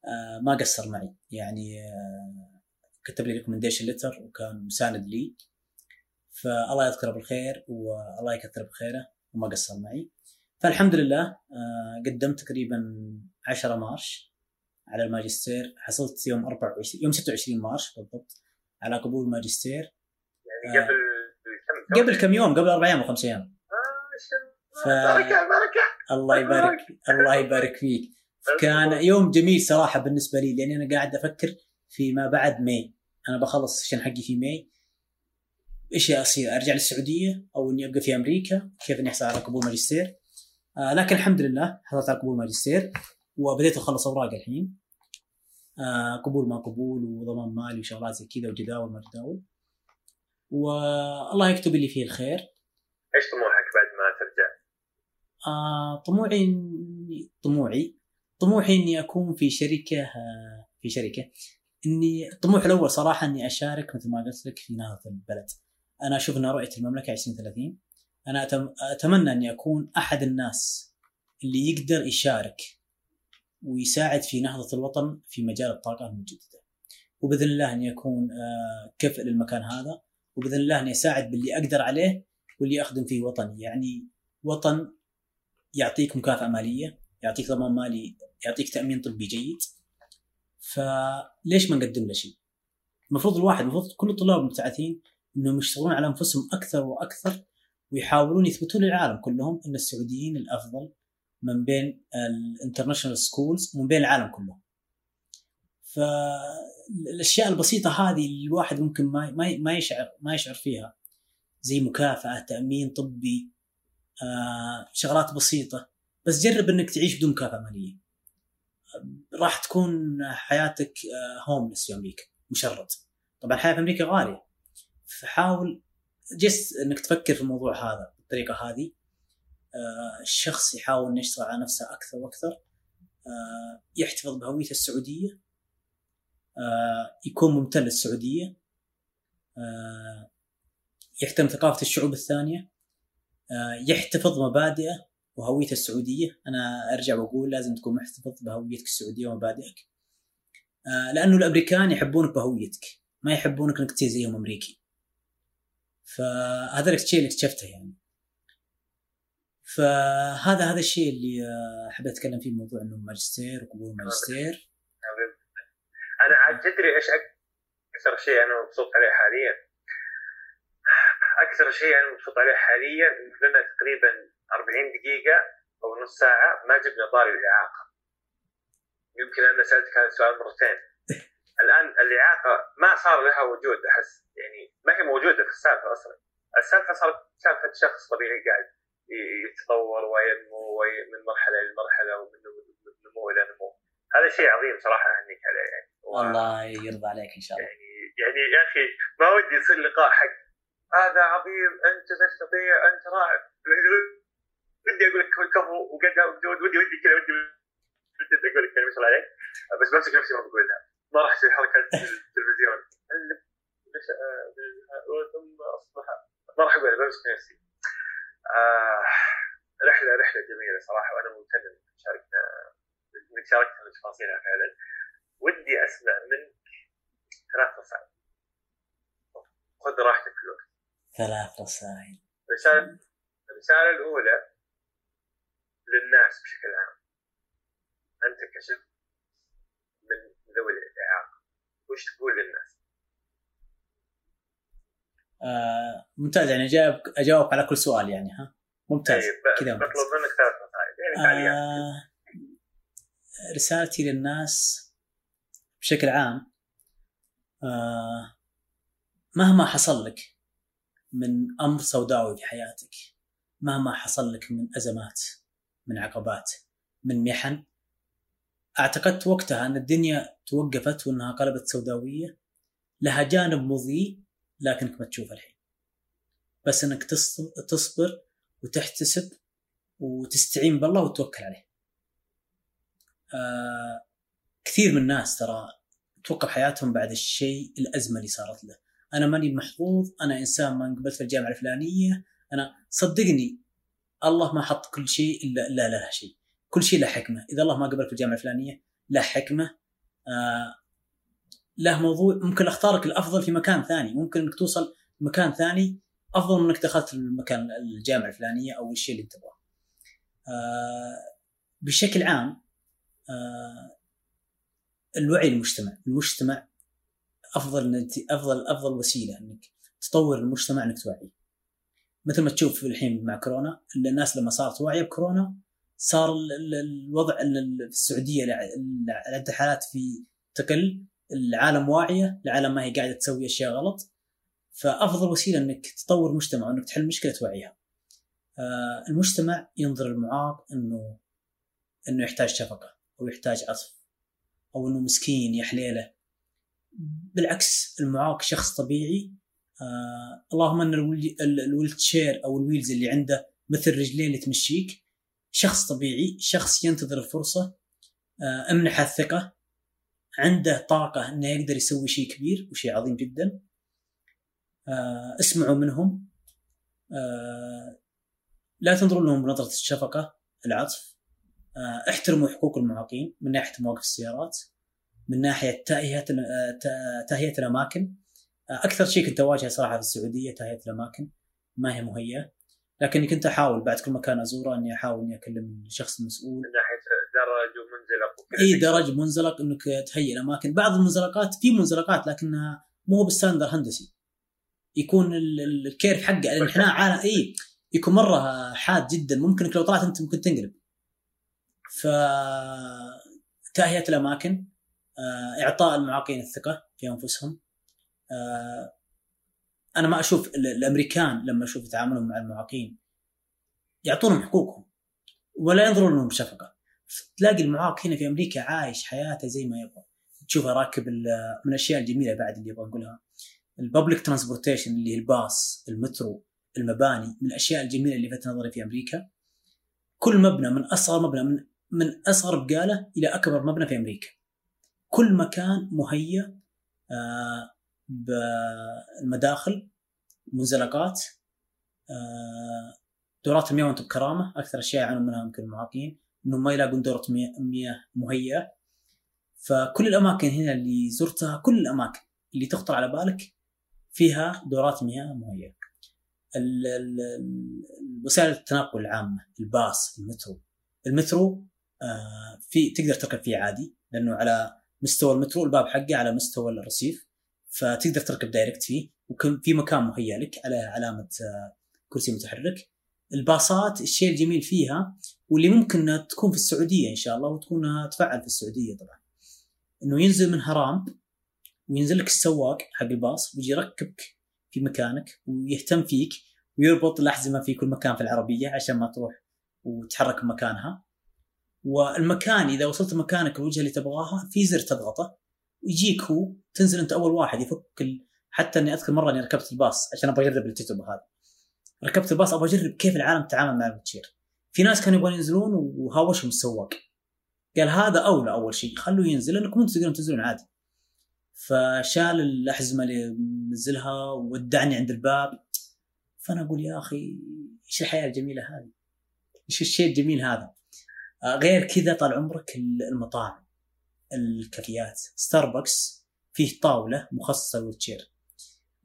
آه، ما قصر معي. يعني آه، كتب لي recommendation letter وكان مساند لي. فالله يذكره بالخير والله يكثر بخيره وما قصر معي. فالحمد لله قدمت تقريبا 10 March على الماجستير. حصلت يوم 24 يوم 26 March بالضبط على قبول ماجستير يعني قبل كم قبل كم يوم؟ قبل أربع أيام أو خمس أيام. ف- بركه بركه الله يبارك الله يبارك فيك. كان يوم جميل صراحة بالنسبة لي لاني أنا قاعد أفكر في ما بعد May. أنا بخلص ال session حقي في May. إيش اصير أرجع للسعودية أو إني أبقى في أمريكا؟ كيف إني أحصل على قبول ماجستير؟ آه لكن الحمد لله حصلت على قبول ماجستير وبديت أخلص أوراق الحين. آه قبول ما قبول وضمان مالي وشغلات زي كذا وجداول ما جداول. والله يكتب لي فيه الخير. إيش طموحك؟ آه طموحي إني- طموحي طموحي إني أكون في شركة آه في شركة اني الطموح الأول صراحة إني أشارك مثل ما قلت لك في نهضه البلد. أنا أشوف إن رؤية المملكة 2030 أنا أتمنى إني أكون أحد الناس اللي يقدر يشارك ويساعد في نهضة الوطن في مجال الطاقة المتجددة. وبإذن الله إني أكون آه كفء للمكان هذا وبإذن الله إني أساعد باللي أقدر عليه واللي أخدم فيه وطني يعني وطن يعطيك مكافأة مالية يعطيك ضمان مالي يعطيك تأمين طبي جيد. فليش ما نقدم له شيء؟ المفروض الواحد المفروض كل الطلاب المبتعثين إنهم يشتغلون على أنفسهم أكثر وأكثر ويحاولون يثبتون للعالم كلهم إن السعوديين الأفضل من بين ال international scholars ومن بين العالم كله. فالأشياء البسيطة هذه الواحد ممكن ما ما يشعر ما يشعر فيها زي مكافأة تأمين طبي شغلات بسيطة. بس جرب إنك تعيش بدون مكافأة مالية. راح تكون حياتك هوملس في أمريكا مشرد. طبعا الحياة في أمريكا غالية. فحاول جست إنك تفكر في الموضوع هذا بالطريقة هذه. آه، الشخص يحاول إنه يشتغل على نفسه أكثر وأكثر. آه، يحتفظ بهويته السعودية. آه، يكون ممتن للسعودية. يحترم ثقافة الشعوب الثانية. يحتفظ مبادئه وهويته السعودية. أنا أرجع وأقول لازم تكون محتفظ بهويتك السعودية ومبادئك. لأنه الأمريكان يحبونك بهويتك ما يحبونك إنك تصير زيهم أمريكي. فهذا الشيء اللي اكتشفته يعني. فهذا هذا الشيء اللي آه، حبيت أتكلم فيه موضوع إنه ماجستير وقبول ماجستير. أنا عاد تدري إيش أكثر شيء أنا مبسوط عليه حاليا؟ أكثر شيء أنا مبسوط عليه حاليا لنا تقريبا 40 دقيقة أو نص ساعة ما جبنا طاري الإعاقة. يمكن أنا سألتك هذا السؤال مرتين <laughs> الآن الإعاقة ما صار لها وجود أحس يعني ما هي موجودة في السالفة أصلا. السالفة صارت سالفة شخص طبيعي قاعد يتطور وينمو من مرحلة لمرحله ومن نمو إلى نمو. هذا شيء عظيم صراحة اهنيك عليه يعني. الله يرضى عليك إن شاء الله. يعني يعني يا أخي ما ودي يصير لقاء حق هذا عظيم أنت تستطيع انت رائع ودي أقول لك كفو وقد ودي ودي كذا ودي ودي أقول لك ما شاء الله عليك. بس بمسك نفسي ما بقولها ما راح يصير حركة التلفزيون. ثم اصبح ما راح أقولها بمسك نفسي. آه رحله رحلة جميلة صراحة وأنا ممتن إنك شاركنا إنك شاركتنا تفاصيلها فعلا. ودي أسمع منك ثلاث رسائل. خذ راحتك في الوقت. ثلاث رسائل. الرسالة الرسالة الأولى للناس بشكل عام. أنت كشخص من ذوي الإعاقة وش تقول للناس؟ آه ممتاز يعني اجاوب أجاوب على كل سؤال يعني ها؟ ممتاز طيب، كذا بطلب منك ثلاث نصائح يعني آه رسالتي للناس بشكل عام آه مهما حصل لك من أمر سوداوي في حياتك. مهما حصل لك من أزمات من عقبات من محن أعتقدت وقتها أن الدنيا توقفت وأنها قلبت سوداوية. لها جانب مضيء لكنك ما تشوفه الحين. بس إنك تصبر وتحتسب وتستعين بالله وتوكل عليه. آه كثير من الناس ترى توقف حياتهم بعد الشيء الأزمة اللي صارت له. أنا ماني محظوظ أنا إنسان ما انقبلت في الجامعة الفلانية أنا صدقني الله ما حط كل شيء إلا لا له شيء. كل شيء له حكمة. إذا الله ما قبلك في الجامعة الفلانية له حكمة آه له موضوع. ممكن أختارك الأفضل في مكان ثاني. ممكن إنك توصل مكان ثاني أفضل من إنك دخلت المكان الجامعة الفلانية أو الشيء اللي تبغاه. آه بشكل عام آه الوعي المجتمع، المجتمع أفضل افضل أفضل وسيلة إنك تطور المجتمع إنك توعيه. مثل ما تشوف الحين مع كورونا الناس لما صارت واعية بكورونا صار الوضع في السعودية عدد حالات في تقل. العالم واعية العالم ما هي قاعدة تسوي أشياء غلط. فأفضل وسيلة إنك تطور مجتمع وإنك تحل مشكلة توعيها. آه المجتمع ينظر المعاق انه إنه يحتاج شفقة أو يحتاج عطف أو إنه مسكين يا حليله. بالعكس المعاق شخص طبيعي. آه اللهم إن ال wheelchair أو ال wheels اللي عنده مثل رجلين اللي تمشيك. شخص طبيعي شخص ينتظر الفرصة. آه أمنحه الثقة. عنده طاقة إنه يقدر يسوي شيء كبير وشيء عظيم جدا. آه اسمعوا منهم. آه لا تنظروا لهم بنظرة الشفقة العطف. آه احترموا حقوق المعاقين من ناحية مواقف السيارات. من ناحية تهيئة تهيئة الأماكن. آه أكثر شيء كنت أواجهه صراحة في السعودية تهيئة الأماكن. ما هي مهيئة لكني كنت أحاول بعد كل مكان أزوره إني أحاول إني أكلم الشخص المسؤول من ناحية درج ومنزلق إي درج منزلق إنك تهيئ الأماكن. بعض المنزلقات في منزلقات لكنها مو بال standard هندسي. يكون ال curve حقه الانحناء عالي إي يكون مرة حاد جدا. ممكن لو طلعت أنت ممكن تنقلب. ف تهيئه الأماكن. إعطاء المعاقين الثقة في أنفسهم. آه، أنا ما أشوف الأمريكان لما أشوف تعاملهم مع المعاقين يعطونهم حقوقهم ولا ينظرون لهم بشفقة. تلاقي المعاق هنا في أمريكا عايش حياته زي ما يبغى. تشوفه راكب من الأشياء الجميلة بعد اللي أبغى اقولها ال public transportation اللي هي الباص المترو المباني من الأشياء الجميلة اللي لفت نظري في أمريكا. كل مبنى من أصغر مبنى من من أصغر بقالة إلى أكبر مبنى في أمريكا. كل مكان مهيأ آه، بالمداخل منزلقات آه، دورات المياه وأنتم بكرامة. أكثر أشياء يعانون منها يمكن المعاقين انهم ما يلاقون دورة مياه مهيئه فكل الأماكن هنا اللي زرتها كل الأماكن اللي تخطر على بالك فيها دورات مياه مهيئه وسائل التنقل العامة الباص المترو. المترو آه، في تقدر تركب فيه عادي لأنه على مستوى المترو الباب حقه على مستوى الرصيف فتقدر تركب direct فيه وكم في مكان مهيأ لك على علامة آه، كرسي متحرك. الباصات الشيء الجميل فيها واللي ممكن تكون في السعودية إن شاء الله وتكون تفعل في السعودية طبعا. إنه ينزل منها ramp وينزل لك السواق حق الباص ويجي يركبك في مكانك ويهتم فيك ويربط الاحزمه في كل مكان في العربية عشان ما تروح وتحرك مكانها. والمكان إذا وصلت مكانك الوجهه اللي تبغاها في زر تضغطه ويجيك هو تنزل أنت أول واحد يفك ال... حتى إني أذكر مرة إني ركبت الباص عشان أبغى اجرب التجربة هذه. ركبت الباص أبغى أجرب كيف العالم تتعامل مع الويتشير في ناس كانوا يبغون ينزلون وهاوشهم السواق. قال هذا أولى أول شيء خلوه ينزل لأنكم أنتم تقدرون تنزلون عادي. فشال الأحزمة اللي منزلها وودعني عند الباب. فأنا أقول يا أخي إيش الحياة الجميلة هذه؟ إيش الشيء الجميل هذا؟ آه، غير كذا طال عمرك المطاعم الكافيات. ستاربكس فيه طاولة مخصصة لل wheelchair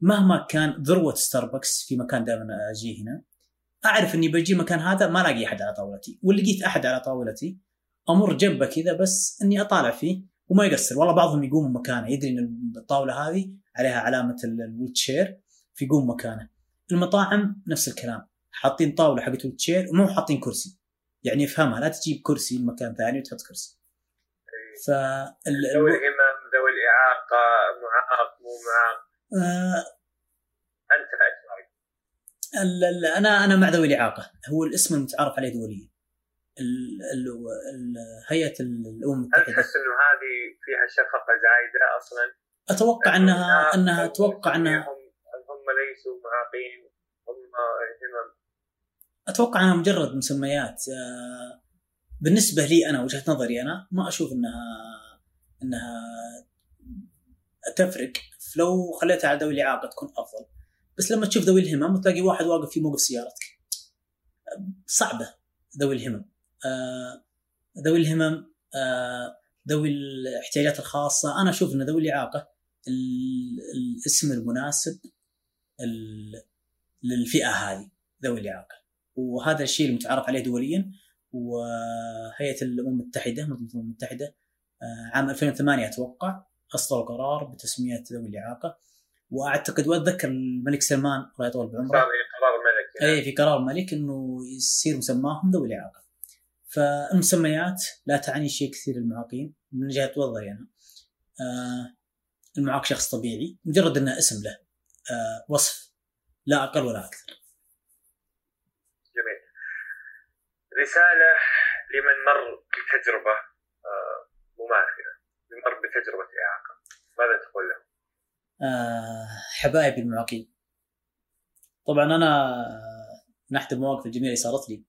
مهما كان ذروة ستاربكس في مكان دائما أجي هنا أعرف إني بجي مكان هذا ما الاقي أحد على طاولتي. واللي لقيت أحد على طاولتي أمر جنبه كذا بس إني أطالع فيه وما يقصر. والله بعضهم يقوم مكانه يدري إن الطاولة هذه عليها علامة ال wheelchair فيقوم مكانه. المطاعم نفس الكلام حاطين طاولة حقت wheelchair ومو حاطين كرسي. يعني افهمها لا تجيب كرسي من مكان ثاني وتحط كرسي. ف ذوي الهمم ذوي الإعاقة معاق مو معاق. آه أنت؟ ال- ال- أنا أنا مع ذوي الإعاقة. هو الاسم المتعارف عليه دوليا ال- ال- ال- هيئة الأمم هل المتحدة. تحس إنه هذه فيها شفقة زايدة أصلا؟ أتوقع أنها أنها أتوقع أنها هم هم ليسوا معاقين هم همم أتوقع أنها مجرد مسميات آه، بالنسبة لي أنا وجهة نظري أنا ما أشوف إنها إنها تفرق. لو خليتها على ذوي الإعاقة تكون أفضل. بس لما تشوف ذوي الهمم وتلاقي واحد واقف في موقف سيارتك صعبة ذوي الهمم. آه، ذوي الهمم آه، ذوي الاحتياجات الخاصة. أنا أشوف إن ذوي الإعاقة ال- الاسم المناسب ال- للفئة هذه ذوي الإعاقة. وهذا الشيء المتعارف عليه دوليا وهيئة الأمم المتحدة منظمه الأمم المتحدة آه، عام 2008 أتوقع اصدروا قرار بتسمية ذوي الإعاقة وأعتقد وأتذكر الملك سلمان الله يطول بعمره قرار ملك يعني. اي في قرار ملك إنه يصير مسماهم ذوي الإعاقة. فالمسميات لا تعني شيء كثير للمعاقين من جهه نظري أنا. آه المعاق شخص طبيعي مجرد إنه اسم له آه وصف لا أقل ولا أكثر. جميل رسالة لمن مر بتجربة آه، مماثلة مر بتجربة إعاقة ماذا تقول له؟ آه حبايبي المعاقين. طبعا أنا من احد المواقف الجميلة اللي صارت لي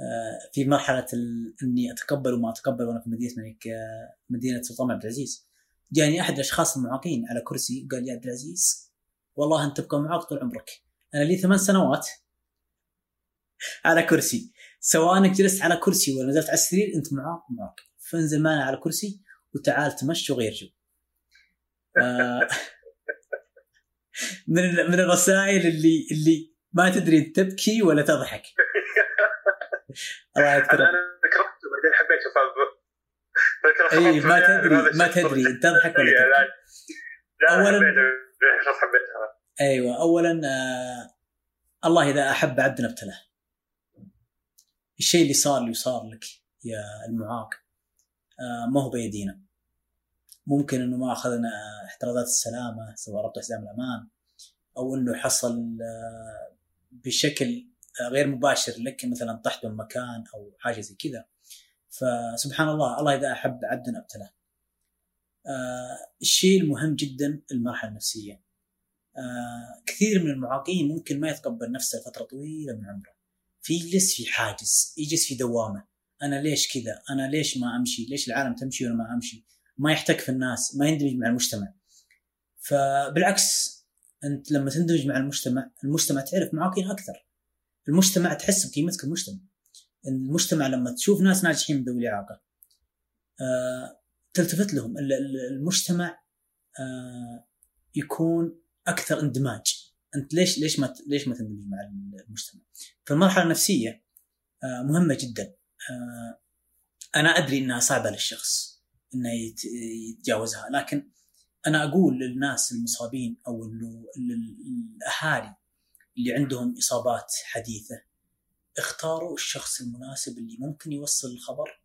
آه، في مرحلة ال- إني أتقبل وما أتقبل وأنا في مدينة الملك آه، مدينة سلطان عبد العزيز جاني أحد الاشخاص المعاقين على كرسي وقال لي عبد العزيز والله أنت تبقى معاق طول عمرك أنا لي ثمان سنوات على كرسي. سواء انك جلست على كرسي ولا نزلت على السرير أنت معاق معاق فانزل معنا على كرسي وتعال تمشي وغير جو. آه، <laughs> من من الرسائل اللي اللي ما تدري تبكي ولا تضحك. <laughs> الله يذكرك. أنا كرهته بعدين حبيت فكرة أي ما تدري ما تدري تضحك ولا <laughs> لا تبكي. لا أولاً- حبيتها خلاص. حبيتها أيوه اولا آه الله إذا أحب عبدا ابتلاه. الشيء اللي صار لي وصار لك يا المعاق آه ما هو بيدينا. ممكن إنه ما أخذنا احترازات السلامة سواء ربط حزام الأمان أو إنه حصل آه بشكل غير مباشر لك مثلا طحت من مكان أو حاجة زي كذا. فسبحان الله الله إذا أحب عبدا ابتلاه الشيء المهم جدا المرحلة النفسية. آه كثير من المعاقين ممكن ما يتقبل نفسه لفترة طويلة من عمره. في يجلس في حاجز يجلس في دوامة. أنا ليش كذا؟ أنا ليش ما أمشي؟ ليش العالم تمشي وأنا ما أمشي؟ ما يحتك في الناس ما يندمج مع المجتمع. فبالعكس أنت لما تندمج مع المجتمع المجتمع تعرف معاقين أكثر. المجتمع تحس بقيمتك المجتمع. المجتمع لما تشوف ناس ناجحين ذوي الإعاقة آه تلتفت لهم. المجتمع آه يكون أكثر اندماج. أنت ليش ليش ما ليش ما تندمج مع المجتمع؟ فالمرحله النفسية آه مهمة جدا. آه أنا أدري إنها صعبة للشخص إنه يتجاوزها لكن أنا أقول للناس المصابين أو الاهالي اللي عندهم إصابات حديثة اختاروا الشخص المناسب اللي ممكن يوصل الخبر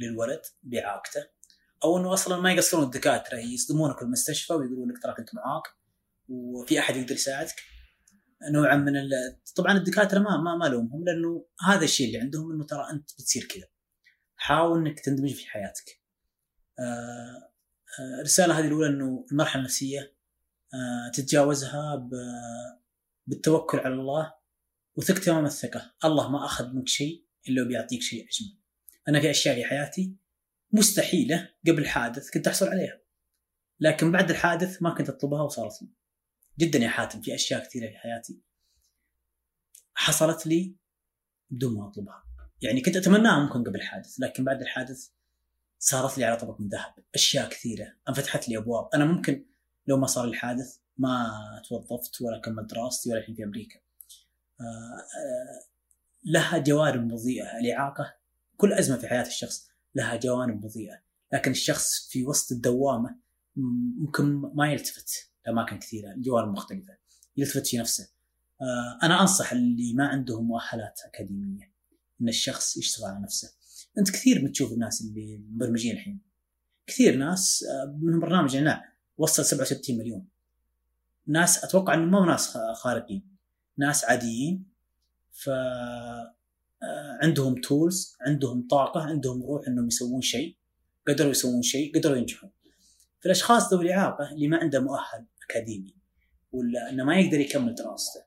للولد باعاقته أو إنه أصلا ما يقصرون الدكاترة يصدمونك في المستشفى ويقولون لك تراك انت معاق وفي أحد يقدر يساعدك. نوعا من ال... طبعا الدكاترة ما ما ما لومهم لأنه هذا الشيء اللي عندهم إنه ترى أنت بتصير كذا. حاول إنك تندمج في حياتك. آه الرسالة هذه الأولى إنه المرحلة النفسية آه، تتجاوزها بالتوكل على الله وثق تمام الثقة. الله ما أخذ منك شيء إلا وبيعطيك شيء أجمل. أنا في أشياء في حياتي مستحيلة قبل الحادث كنت أحصل عليها. لكن بعد الحادث ما كنت أطلبها وصارت لي. جدا يا حاتم في أشياء كثيرة في حياتي حصلت لي بدون ما أطلبها. يعني كنت أتمناها ممكن قبل الحادث لكن بعد الحادث صارت لي على طبق من ذهب. أشياء كثيرة أنفتحت لي أبواب. أنا ممكن لو ما صار الحادث ما توظفت ولا كملت دراستي ولا الحين في أمريكا. آه، آه، لها جوانب مضيئه الإعاقة كل أزمة في حياة الشخص لها جوانب مضيئه لكن الشخص في وسط الدوامة ممكن ما يلتفت. لاماكن كثيرة جوانب مختلفة يلتفت في نفسه. آه، أنا أنصح اللي ما عندهم مؤهلات أكاديمية إن الشخص يشتغل على نفسه. أنت كثير بتشوف الناس اللي مبرمجين الحين. كثير ناس آه، من برنامج عناع وصل 67 مليون. ناس أتوقع انهم مو ناس خارقين ناس عاديين. ف آه، عندهم تولز عندهم طاقة عندهم روح إنهم يسوون شيء قدروا يسوون شيء قدروا ينجحون. فالأشخاص ذوي الإعاقة اللي ما عنده مؤهل أكاديمي. ولا إنه ما يقدر يكمل دراسته.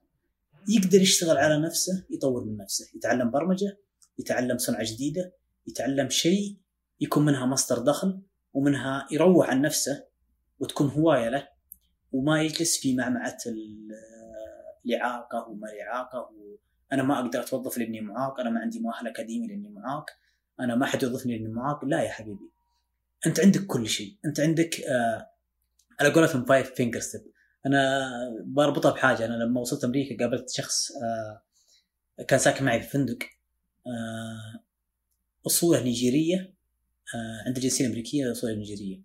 يقدر يشتغل على نفسه يطور من نفسه. يتعلم برمجة يتعلم صنعة جديدة يتعلم شيء يكون منها مصدر دخل ومنها يروح عن نفسه وتكون هواية له وما يجلس في معمعة الإعاقة وما الإعاقة أنا ما أقدر أتوظف لأني معاق أنا ما عندي مؤهل أكاديمي لأني معاق أنا ما حد يوظفني لأني معاق. لا يا حبيبي. أنت عندك كل شيء. أنت عندك آه على قولتهم five finger tips أنا بربطها بحاجة. أنا لما وصلت أمريكا قابلت شخص آه كان ساكن معي في الفندق آه أصوله نيجيرية آه عنده الجنسيه الامريكيه أصوله نيجيرية.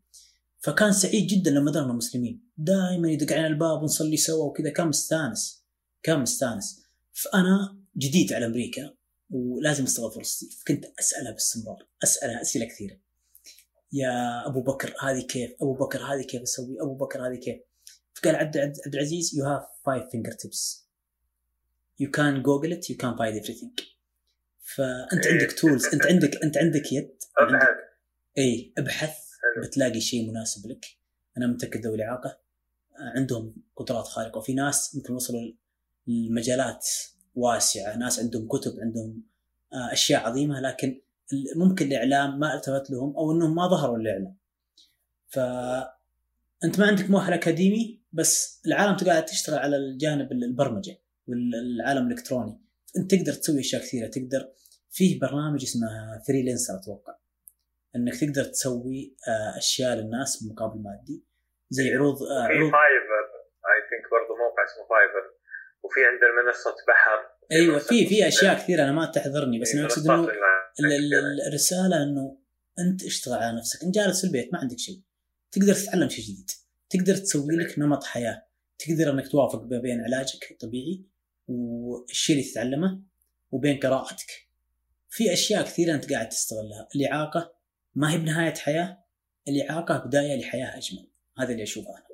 فكان سعيد جدا لما درنا مسلمين دائما يدق علينا الباب ونصلي سوا وكذا. كان مستانس. كان مستانس. فأنا جديد على أمريكا ولازم استغل فرصتي كنت اساله باستمرار. اساله أسئلة كثيرة. يا أبو بكر هذه كيف؟ أبو بكر هذه كيف أسوي؟ أبو بكر هذه كيف؟ فقال عبد عبد العزيز you have five finger tips you can Google it you can find everything فانت عندك tools أنت عندك أنت عندك يد أبحث. إي أبحث. بتلاقي شيء مناسب لك. أنا متأكد ذوي الإعاقة. عندهم قدرات خارقة. وفي ناس ممكن وصلوا لمجالات واسعة. ناس عندهم كتب عندهم آه، أشياء عظيمة. لكن ممكن الإعلام ما التفت لهم أو إنهم ما ظهروا للاعلام ف أنت ما عندك مؤهل أكاديمي بس العالم قاعد تشتغل على الجانب البرمجة والعالم الإلكتروني. أنت تقدر تسوي أشياء كثيرة. تقدر فيه برنامج اسمه Freelancer أتوقع. إنك تقدر تسوي آه، أشياء للناس بمقابل مادي. زي عروض آه، عروض Fiverr I think برضه موقع اسمه Fiverr وفي عندنا منصة بحر. أيوه في في أشياء كثيرة أنا ما تحضرني بس أنا أقصد إنه الرسالة إنه أنت اشتغل على نفسك انت جالس في البيت ما عندك شيء تقدر تتعلم شيء جديد تقدر تسوي لك نمط حياة تقدر إنك توافق بين علاجك الطبيعي والشيء اللي تتعلمه وبين قراءتك. في أشياء كثيرة أنت قاعد تستغلها الإعاقة ما هي بنهاية حياة الإعاقة بداية لحياة أجمل هذا اللي أشوفه أنا.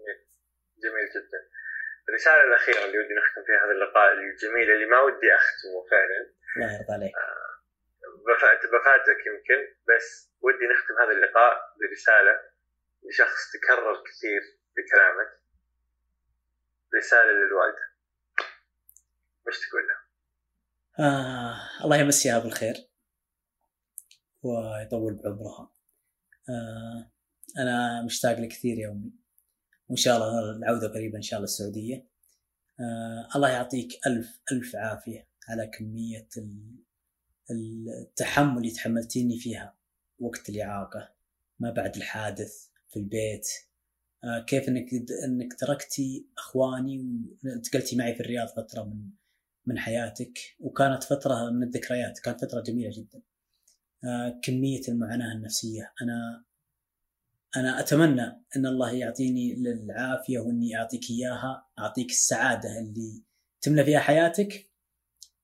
الرسالة الأخيرة اللي ودي نختم فيها هذا اللقاء الجميل اللي ما ودي أختمه فعلا. الله يرضى عليك. بفاجئك بفاجئك يمكن بس ودي نختم هذا اللقاء برسالة لشخص تكرر كثير بكلامك. رسالة للوالده وش تقول له؟ آه الله يمسيها بالخير ويطول بعمرها. آه أنا مشتاق لك كثير يا امي وإن شاء الله العودة قريبا إن شاء الله السعودية. آه الله يعطيك ألف ألف عافية على كمية التحمل اللي تحملتيني فيها وقت الإعاقة ما بعد الحادث في البيت. آه كيف إنك إنك تركتي أخواني وانتقلتي معي في الرياض فترة من من حياتك وكانت فترة من الذكريات كانت فترة جميلة جدا. آه كمية المعاناة النفسية. أنا أنا أتمنى أن الله يعطيني العافية وأني أعطيك إياها أعطيك السعادة اللي تملى فيها حياتك.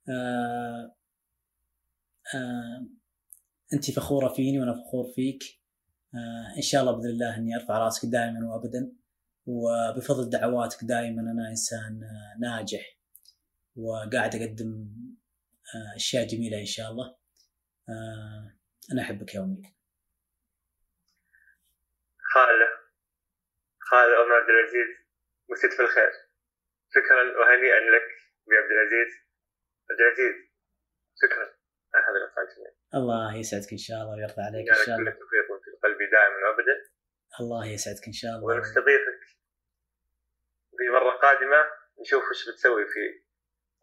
آه آه أنت فخورة فيني وأنا فخور فيك. آه إن شاء الله بإذن الله أني أرفع رأسك دائما وابدا وبفضل دعواتك دائما أنا إنسان ناجح وقاعد أقدم أشياء جميلة إن شاء الله. أنا أحبك يا أمي. خالة أم عبد العزيز مسيت في الخير. شكرا وهنيئا لك بعبد العزيز. عبد العزيز شكرا. على هذا اللقاء الجميل الله يسعدك إن شاء الله ويرضى عليك إن شاء الله. كل التوفيق في قلبي دائما وابدا. الله يسعدك إن شاء الله. ونستضيفك. في مرة قادمة نشوف وش بتسوي في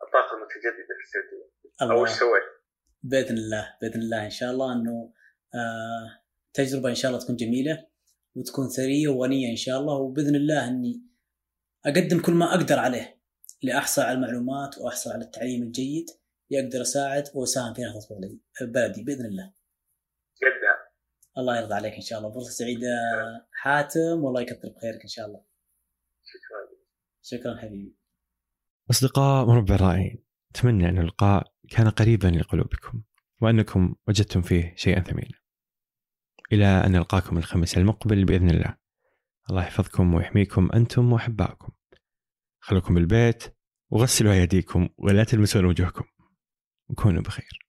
الطاقة المتجددة في السعودية. أو وش سويت. بإذن الله بإذن الله إن شاء الله أنه آه تجربة إن شاء الله تكون جميلة. وتكون ثرية وغنية إن شاء الله وبإذن الله إني أقدم كل ما أقدر عليه لأحصل على المعلومات وأحصل على التعليم الجيد أقدر أساعد وأساهم في نهضه بلدي بإذن الله. جدا. الله يرضى عليك إن شاء الله فرصة سعيدة حاتم والله يكثر بخيرك إن شاء الله. شكرا. شكرا حبيبي. أصدقاء مربع رائعين أتمنى أن اللقاء كان قريبا لقلوبكم وأنكم وجدتم فيه شيئا ثمينا. إلى أن نلقاكم الخميس المقبل بإذن الله. الله يحفظكم ويحميكم أنتم وأحبائكم. خلوكم بالبيت وغسلوا أيديكم ولا تلمسون وجوهكم. وكونوا بخير.